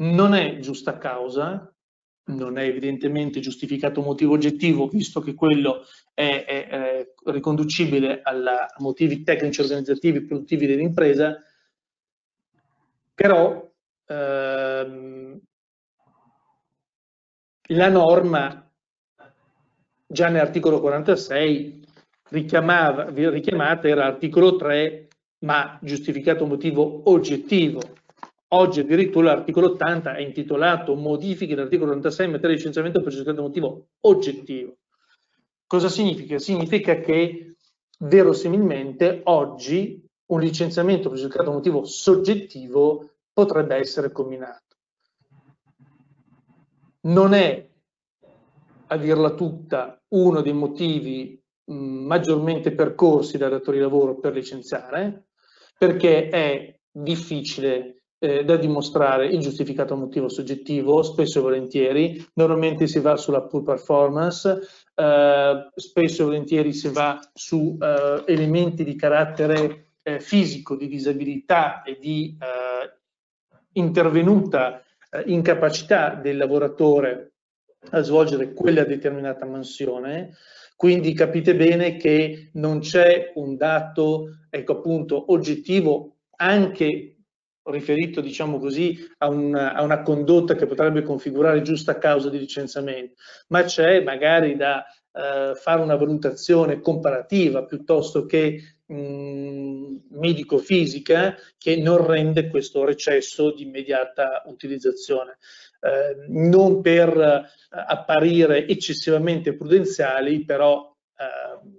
Speaker 2: Non è giusta causa, non è evidentemente giustificato motivo oggettivo, visto che quello è, è, è riconducibile alla, a motivi tecnici, organizzativi, produttivi dell'impresa, però ehm, la norma già nell'articolo 46 richiamava, richiamata era l'articolo 3, ma giustificato motivo oggettivo. Oggi addirittura l'articolo 80 è intitolato Modifiche dell'articolo 96 in materia di licenziamento per giustificato motivo oggettivo. Cosa significa? Significa che verosimilmente oggi un licenziamento per giustificato motivo soggettivo potrebbe essere combinato. Non è, a dirla tutta, uno dei motivi mh, maggiormente percorsi dai datori di lavoro per licenziare, perché è difficile eh, da dimostrare il giustificato motivo soggettivo, spesso e volentieri, normalmente si va sulla poor performance, eh, spesso e volentieri si va su eh, elementi di carattere eh, fisico, di disabilità e di eh, intervenuta eh, incapacità del lavoratore a svolgere quella determinata mansione. Quindi capite bene che non c'è un dato, ecco appunto, oggettivo anche riferito, diciamo così, a una, a una condotta che potrebbe configurare giusta causa di licenziamento, ma c'è magari da eh, fare una valutazione comparativa piuttosto che medico-fisica che non rende questo recesso di immediata utilizzazione. Eh, non per eh, apparire eccessivamente prudenziali, però eh,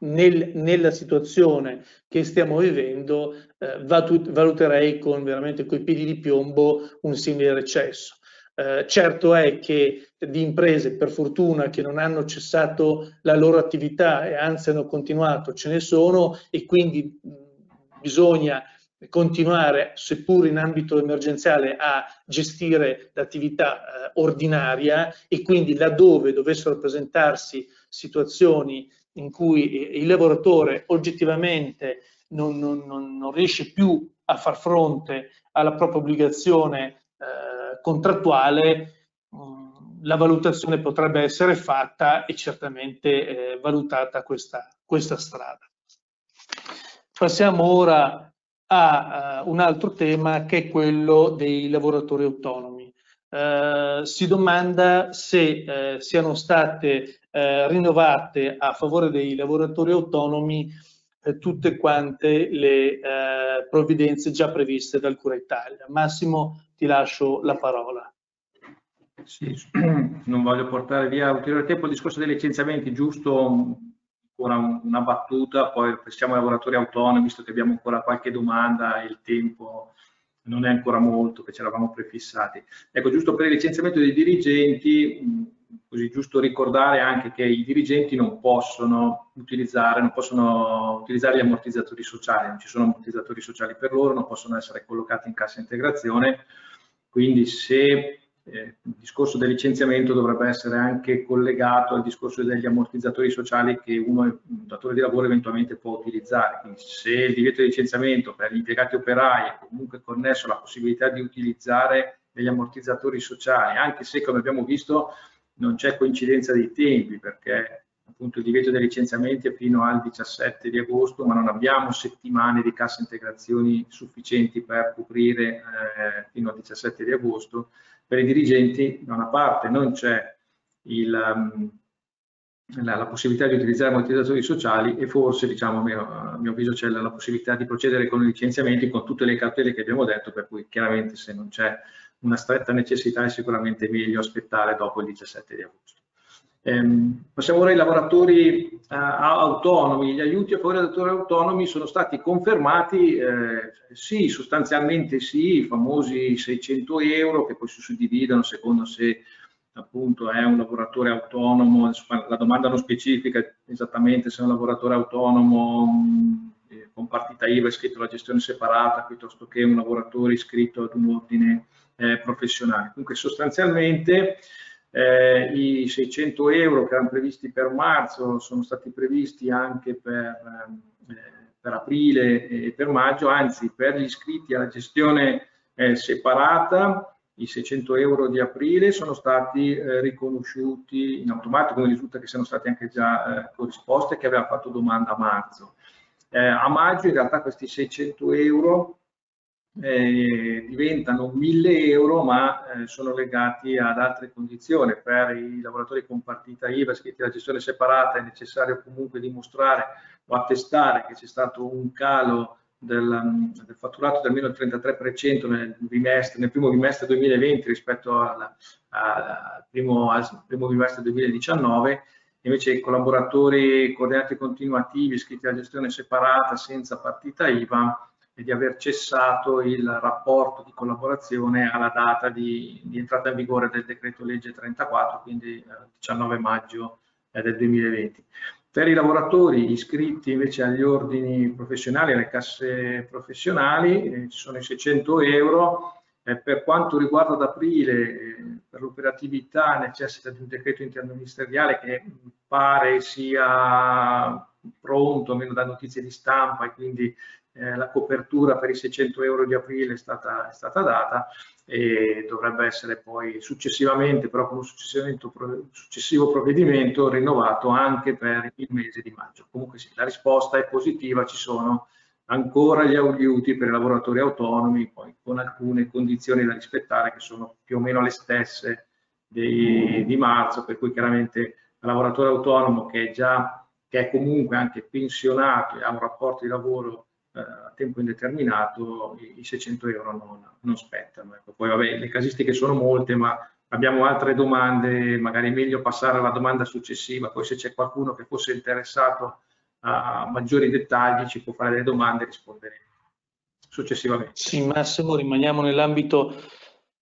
Speaker 2: nel, nella situazione che stiamo vivendo eh, valuterei con veramente coi piedi di piombo un simile recesso. Eh, certo è che di imprese, per fortuna, che non hanno cessato la loro attività e anzi hanno continuato, ce ne sono e quindi bisogna continuare, seppur in ambito emergenziale, a gestire l'attività eh, ordinaria e quindi laddove dovessero presentarsi situazioni in cui il lavoratore oggettivamente non, non, non riesce più a far fronte alla propria obbligazione eh, contrattuale, mm, la valutazione potrebbe essere fatta e certamente eh, valutata questa, questa strada. Passiamo ora a uh, un altro tema che è quello dei lavoratori autonomi. Uh, si domanda se uh, siano state rinnovate a favore dei lavoratori autonomi tutte quante le provvidenze già previste dal Cura Italia. Massimo, ti lascio la parola.
Speaker 3: Sì, [clears throat] non voglio portare via ulteriore tempo il discorso dei licenziamenti, giusto ancora una battuta, poi passiamo ai lavoratori autonomi, visto che abbiamo ancora qualche domanda e il tempo non è ancora molto, che ci eravamo prefissati. Ecco, giusto per il licenziamento dei dirigenti, così giusto ricordare anche che i dirigenti non possono utilizzare, non possono utilizzare gli ammortizzatori sociali, non ci sono ammortizzatori sociali per loro, non possono essere collocati in cassa integrazione, quindi se eh, il discorso del licenziamento dovrebbe essere anche collegato al discorso degli ammortizzatori sociali che uno, un datore di lavoro eventualmente può utilizzare. Quindi se il divieto di licenziamento per gli impiegati operai è comunque connesso alla possibilità di utilizzare degli ammortizzatori sociali, anche se come abbiamo visto non c'è coincidenza dei tempi perché appunto il divieto dei licenziamenti è fino al 17 di agosto, ma non abbiamo settimane di cassa integrazioni sufficienti per coprire eh, fino al 17 di agosto per i dirigenti da una parte non c'è um, la, la, possibilità di utilizzare ammortizzatori sociali e forse diciamo, a mio, a mio avviso c'è la, la, possibilità di procedere con i licenziamenti con tutte le cautele che abbiamo detto per cui chiaramente se non c'è una stretta necessità è sicuramente meglio aspettare dopo il 17 di agosto. Ehm, passiamo ora ai lavoratori eh, autonomi. Gli aiuti a favore dei lavoratori autonomi sono stati confermati, eh, sì, sostanzialmente sì, i famosi 600 euro che poi si suddividono secondo se appunto è un lavoratore autonomo, la domanda non specifica esattamente se è un lavoratore autonomo eh, con partita IVA iscritto alla gestione separata piuttosto che un lavoratore iscritto ad un ordine eh, professionale. Comunque sostanzialmente eh, I 600 euro che erano previsti per marzo sono stati previsti anche per, eh, per aprile e per maggio, anzi per gli iscritti alla gestione eh, separata i 600 euro di aprile sono stati eh, riconosciuti in automatico, come risulta che siano stati anche già eh, corrisposti e che avevano fatto domanda a marzo. Eh, a maggio in realtà questi 600 euro eh, diventano 1000 euro ma eh, sono legati ad altre condizioni. Per i lavoratori con partita IVA iscritti alla gestione separata è necessario comunque dimostrare o attestare che c'è stato un calo del, del fatturato del meno 33% nel, bimestre, nel primo bimestre 2020 rispetto al, al, primo, al primo bimestre 2019 invece i collaboratori coordinati continuativi iscritti alla gestione separata senza partita IVA e di aver cessato il rapporto di collaborazione alla data di, di entrata in vigore del decreto legge 34, quindi eh, 19 maggio eh, del 2020. Per i lavoratori iscritti invece agli ordini professionali, alle casse professionali, eh, ci sono i 600 euro. Eh, per quanto riguarda ad aprile, eh, per l'operatività necessita di un decreto interministeriale che pare sia pronto, almeno da notizie di stampa e quindi eh, la copertura per i 600 euro di aprile è stata, è stata, data e dovrebbe essere poi successivamente, però con un successivo provvedimento, rinnovato anche per il mese di maggio. Comunque sì, la risposta è positiva, ci sono ancora gli aiuti per i lavoratori autonomi, poi con alcune condizioni da rispettare che sono più o meno le stesse dei, di marzo, per cui chiaramente il lavoratore autonomo che è già che è comunque anche pensionato e ha un rapporto di lavoro a tempo indeterminato, i, i 600 euro non, non spettano. Ecco. Poi vabbè, le casistiche sono molte, ma abbiamo altre domande, magari è meglio passare alla domanda successiva, poi se c'è qualcuno che fosse interessato a maggiori dettagli ci può fare delle domande e rispondere successivamente.
Speaker 2: Sì, Massimo, rimaniamo nell'ambito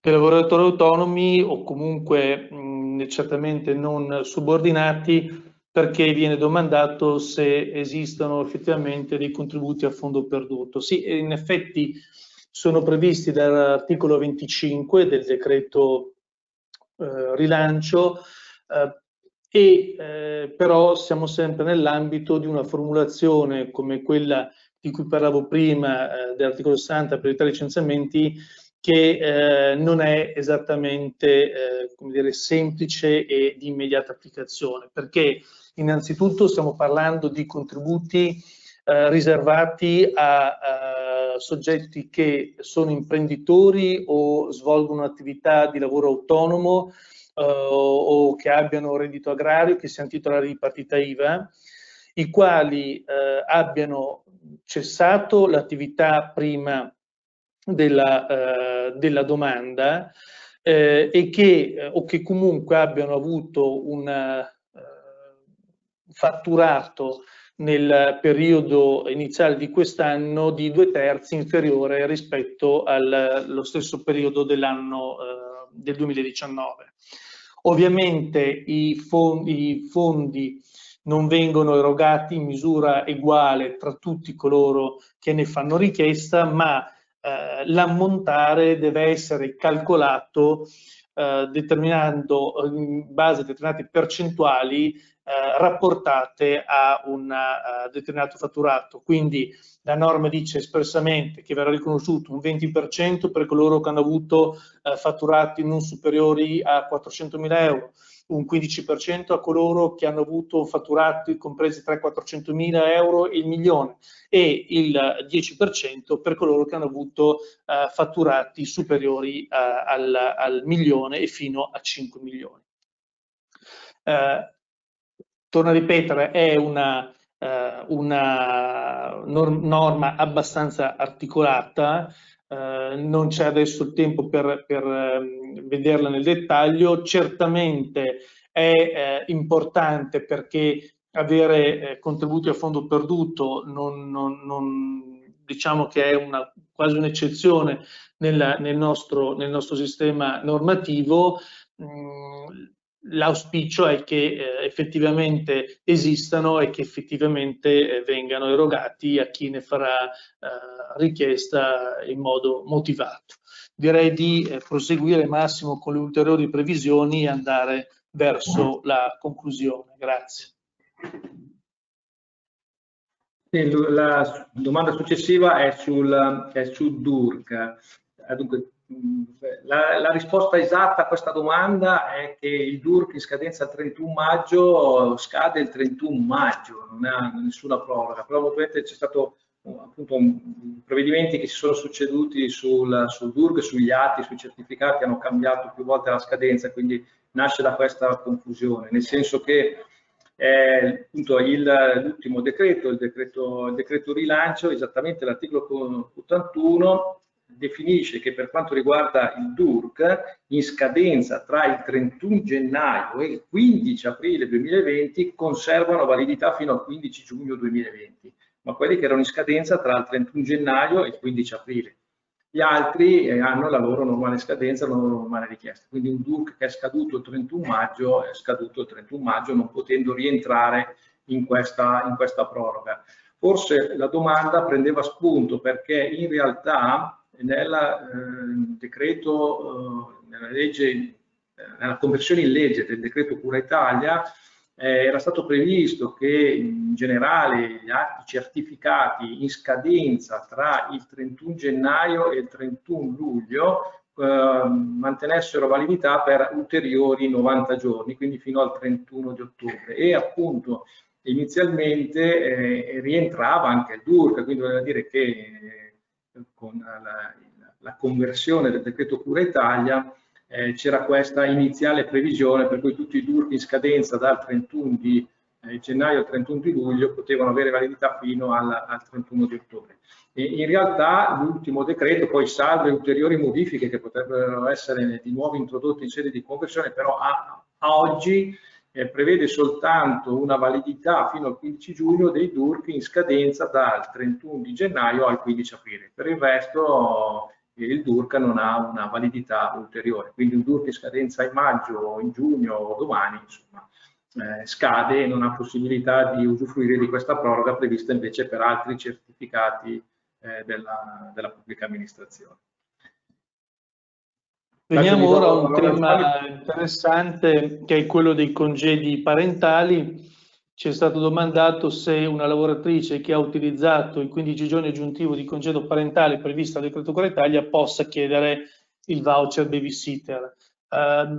Speaker 2: dei lavoratori autonomi o comunque mh, certamente non subordinati perché viene domandato se esistono effettivamente dei contributi a fondo perduto. Sì, in effetti sono previsti dall'articolo 25 del decreto eh, rilancio, eh, e eh, però siamo sempre nell'ambito di una formulazione come quella di cui parlavo prima eh, dell'articolo 60 per i tre licenziamenti che eh, non è esattamente eh, come dire, semplice e di immediata applicazione perché Innanzitutto stiamo parlando di contributi eh, riservati a, a, soggetti che sono imprenditori o svolgono attività di lavoro autonomo eh, o che abbiano reddito agrario, che siano titolari di partita IVA, i quali eh, abbiano cessato l'attività prima della, eh, della domanda eh, e che, eh, o che comunque abbiano avuto una fatturato nel periodo iniziale di quest'anno di due terzi inferiore rispetto allo stesso periodo dell'anno eh, del 2019. Ovviamente i fondi, i fondi non vengono erogati in misura uguale tra tutti coloro che ne fanno richiesta, ma eh, l'ammontare deve essere calcolato eh, determinando in base a determinate percentuali eh, rapportate a un uh, determinato fatturato. Quindi la norma dice espressamente che verrà riconosciuto un 20% per coloro che hanno avuto uh, fatturati non superiori a 400.000 euro, un 15% a coloro che hanno avuto fatturati compresi tra i 400.000 euro e il milione e il 10% per coloro che hanno avuto uh, fatturati superiori al, al, milione e fino a 5 milioni. Torno a ripetere, è una, eh, una norma abbastanza articolata, eh, non c'è adesso il tempo per, per eh, vederla nel dettaglio, certamente è eh, importante perché avere eh, contributi a fondo perduto non, non, non, diciamo che è una, quasi un'eccezione nel, nel, nostro, nel nostro sistema normativo. Mm, l'auspicio è che eh, effettivamente esistano e che effettivamente eh, vengano erogati a chi ne farà eh, richiesta in modo motivato. Direi di eh, proseguire Massimo con le ulteriori previsioni e andare verso la conclusione. Grazie.
Speaker 3: La domanda successiva è sul, è sul DURC. Dunque, la, la, risposta esatta a questa domanda è che il DURC in scadenza il 31 maggio scade il 31 maggio, non ha nessuna proroga, però ovviamente c'è stato appunto un, provvedimenti che si sono succeduti sul, sul DURC, sugli atti, sui certificati, hanno cambiato più volte la scadenza, quindi nasce da questa confusione, nel senso che eh, l'ultimo decreto, il decreto, il decreto rilancio, esattamente l'articolo 81 definisce che per quanto riguarda il DURC, in scadenza tra il 31 gennaio e il 15 aprile 2020 conservano validità fino al 15 giugno 2020, ma quelli che erano in scadenza tra il 31 gennaio e il 15 aprile. Gli altri eh, hanno la loro normale scadenza, la loro normale richiesta. Quindi un DURC che è scaduto il 31 maggio è scaduto il 31 maggio non potendo rientrare in questa, in questa proroga. Forse la domanda prendeva spunto perché in realtà nel eh, decreto, eh, nella legge, nella conversione in legge del decreto Cura Italia, eh, era stato previsto che in generale gli atti certificati in scadenza tra il 31 gennaio e il 31 luglio eh, mantenessero validità per ulteriori 90 giorni, quindi fino al 31 di ottobre. E appunto inizialmente eh, rientrava anche il DURC, quindi voleva dire che con la, la, conversione del decreto Cura Italia eh, c'era questa iniziale previsione per cui tutti i DURC in scadenza dal 31 di eh, gennaio al 31 di luglio potevano avere validità fino al, al 31 di ottobre. E in realtà l'ultimo decreto poi salve ulteriori modifiche che potrebbero essere di nuovo introdotte in sede di conversione, però a, a oggi eh, prevede soltanto una validità fino al 15 giugno dei DURC in scadenza dal 31 di gennaio al 15 aprile. Per il resto il DURC non ha una validità ulteriore, quindi un DURC in scadenza in maggio, in giugno o domani, insomma, eh, scade e non ha possibilità di usufruire di questa proroga prevista invece per altri certificati eh, della, della pubblica amministrazione.
Speaker 2: Veniamo ora a un tema interessante che è quello dei congedi parentali. Ci è stato domandato se una lavoratrice che ha utilizzato i 15 giorni aggiuntivo di congedo parentale previsto dal decreto Cura Italia possa chiedere il voucher babysitter. Uh,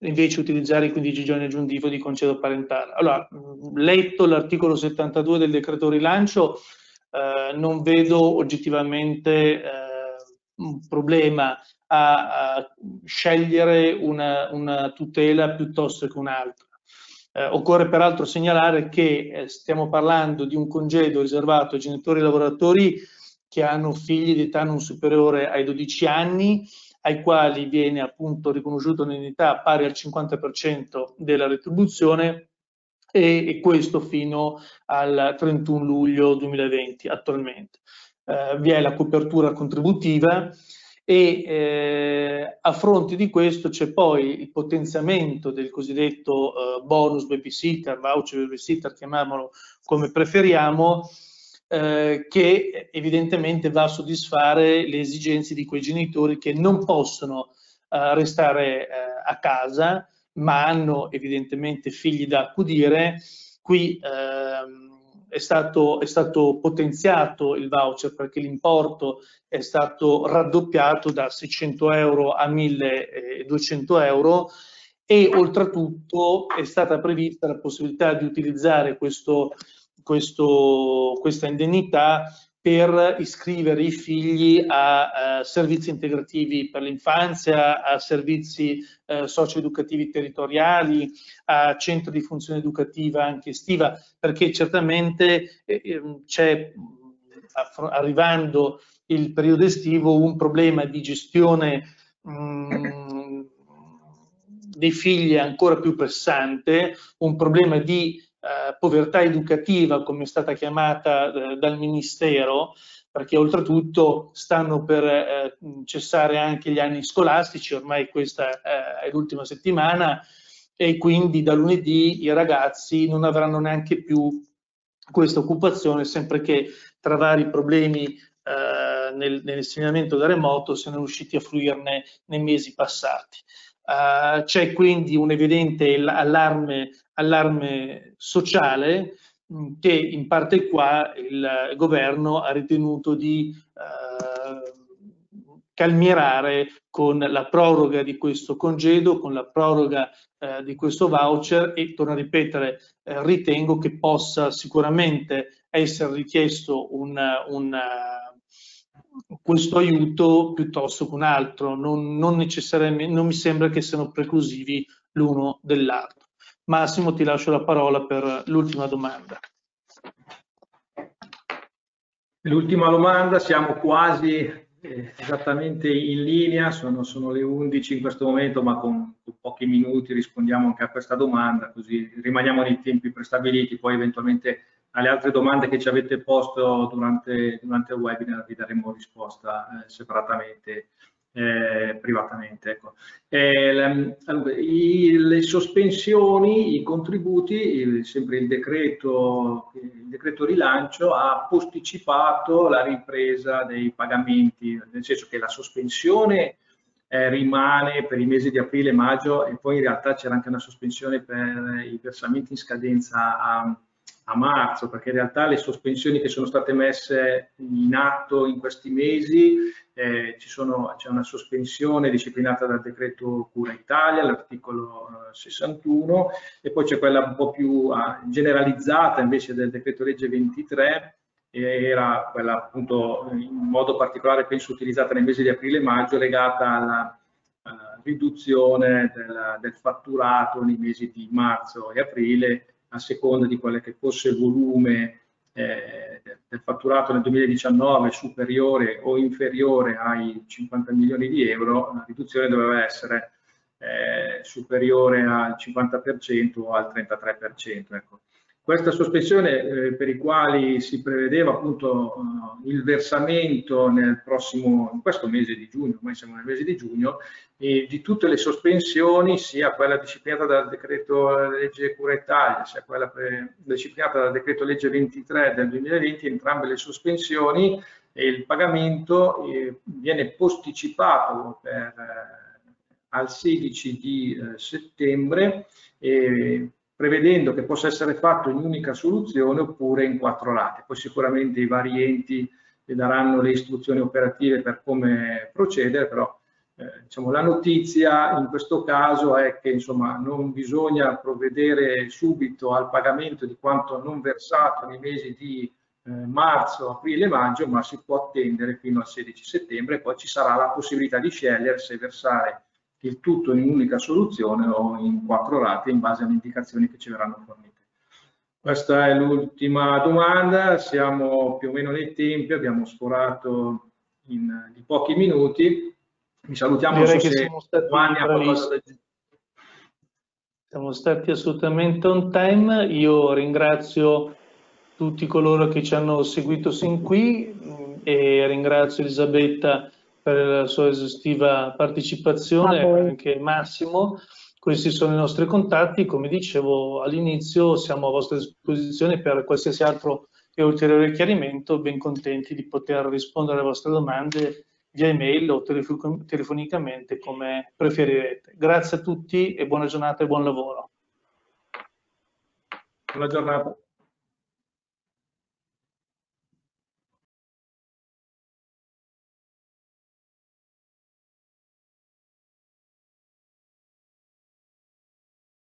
Speaker 2: invece utilizzare i 15 giorni aggiuntivo di congedo parentale. Allora, letto l'articolo 72 del decreto rilancio, uh, non vedo oggettivamente uh, un problema a, a scegliere una, una, tutela piuttosto che un'altra. Eh, occorre peraltro segnalare che eh, stiamo parlando di un congedo riservato ai genitori lavoratori che hanno figli di età non superiore ai 12 anni, ai quali viene appunto riconosciuta un'indennità pari al 50% della retribuzione e, e, questo fino al 31 luglio 2020 attualmente. Eh, vi è la copertura contributiva e eh, a fronte di questo c'è poi il potenziamento del cosiddetto eh, bonus babysitter, voucher babysitter, chiamiamolo come preferiamo, eh, che evidentemente va a soddisfare le esigenze di quei genitori che non possono eh, restare eh, a casa, ma hanno evidentemente figli da accudire. Qui ehm, è stato, è stato potenziato il voucher perché l'importo è stato raddoppiato da 600 euro a 1200 euro e oltretutto è stata prevista la possibilità di utilizzare questo, questo, questa indennità per iscrivere i figli a, a servizi integrativi per l'infanzia, a servizi eh, socio-educativi territoriali, a centri di funzione educativa anche estiva, perché certamente eh, ehm, c'è, arrivando il periodo estivo, un problema di gestione mh, dei figli ancora più pressante, un problema di eh, povertà educativa, come è stata chiamata eh, dal Ministero, perché oltretutto stanno per eh, cessare anche gli anni scolastici, ormai questa eh, è l'ultima settimana, e quindi da lunedì i ragazzi non avranno neanche più questa occupazione, sempre che tra vari problemi eh, nel, nell'insegnamento da remoto siano riusciti a fruirne nei mesi passati. Uh, c'è quindi un evidente allarme, allarme sociale mm, che in parte qua il governo ha ritenuto di uh, calmierare con la proroga di questo congedo, con la proroga uh, di questo voucher e, torno a ripetere, ritengo che possa sicuramente essere richiesto un, un questo aiuto piuttosto che un altro, non, non, necessariamente, non mi sembra che siano preclusivi l'uno dell'altro. Massimo ti lascio la parola per l'ultima domanda.
Speaker 3: L'ultima domanda, siamo quasi eh, esattamente in linea, sono, sono, le 11 in questo momento, ma con, con, pochi minuti rispondiamo anche a questa domanda, così rimaniamo nei tempi prestabiliti, poi eventualmente alle altre domande che ci avete posto durante, durante il webinar vi daremo risposta eh, separatamente, eh, privatamente. Ecco. Eh, allora, i, le sospensioni, i contributi, il, sempre il decreto, il decreto rilancio ha posticipato la ripresa dei pagamenti, nel senso che la sospensione eh, rimane per i mesi di aprile maggio e poi in realtà c'era anche una sospensione per i versamenti in scadenza a, a marzo, perché in realtà le sospensioni che sono state messe in atto in questi mesi, eh, c'è una sospensione disciplinata dal decreto Cura Italia, l'articolo eh, 61, e poi c'è quella un po' più uh, generalizzata invece del decreto legge 23, era quella appunto in modo particolare penso utilizzata nei mesi di aprile e maggio legata alla, alla riduzione del, del, fatturato nei mesi di marzo e aprile a seconda di quale che fosse il volume eh, del fatturato nel 2019 superiore o inferiore ai 50 milioni di euro, la riduzione doveva essere eh, superiore al 50% o al 33%. Ecco. Questa sospensione eh, per i quali si prevedeva appunto uh, il versamento nel prossimo, in questo mese di giugno, ormai siamo nel mese di giugno, e di tutte le sospensioni, sia quella disciplinata dal decreto legge Cura Italia, sia quella disciplinata dal decreto legge 23 del 2020, entrambe le sospensioni e il pagamento eh, viene posticipato per, eh, al 16 di eh, settembre. Prevedendo che possa essere fatto in unica soluzione oppure in quattro rate. Poi sicuramente i vari enti daranno le istruzioni operative per come procedere, però eh, diciamo, la notizia in questo caso è che insomma, non bisogna provvedere subito al pagamento di quanto non versato nei mesi di eh, marzo, aprile e maggio, ma si può attendere fino al 16 settembre e poi ci sarà la possibilità di scegliere se versare il tutto in un'unica soluzione o in quattro rate in base alle indicazioni che ci verranno fornite. Questa è l'ultima domanda, siamo più o meno nei tempi, abbiamo sforato in, di pochi minuti. Vi salutiamo
Speaker 2: Direi che siamo stati, siamo stati assolutamente on time. Io ringrazio tutti coloro che ci hanno seguito sin qui mm, e ringrazio Elisabetta per la sua esaustiva partecipazione, anche Massimo. Questi sono i nostri contatti, come dicevo all'inizio siamo a vostra disposizione per qualsiasi altro e ulteriore chiarimento, ben contenti di poter rispondere alle vostre domande via email o telefonicamente come preferirete. Grazie a tutti e buona giornata e buon lavoro.
Speaker 3: Buona giornata.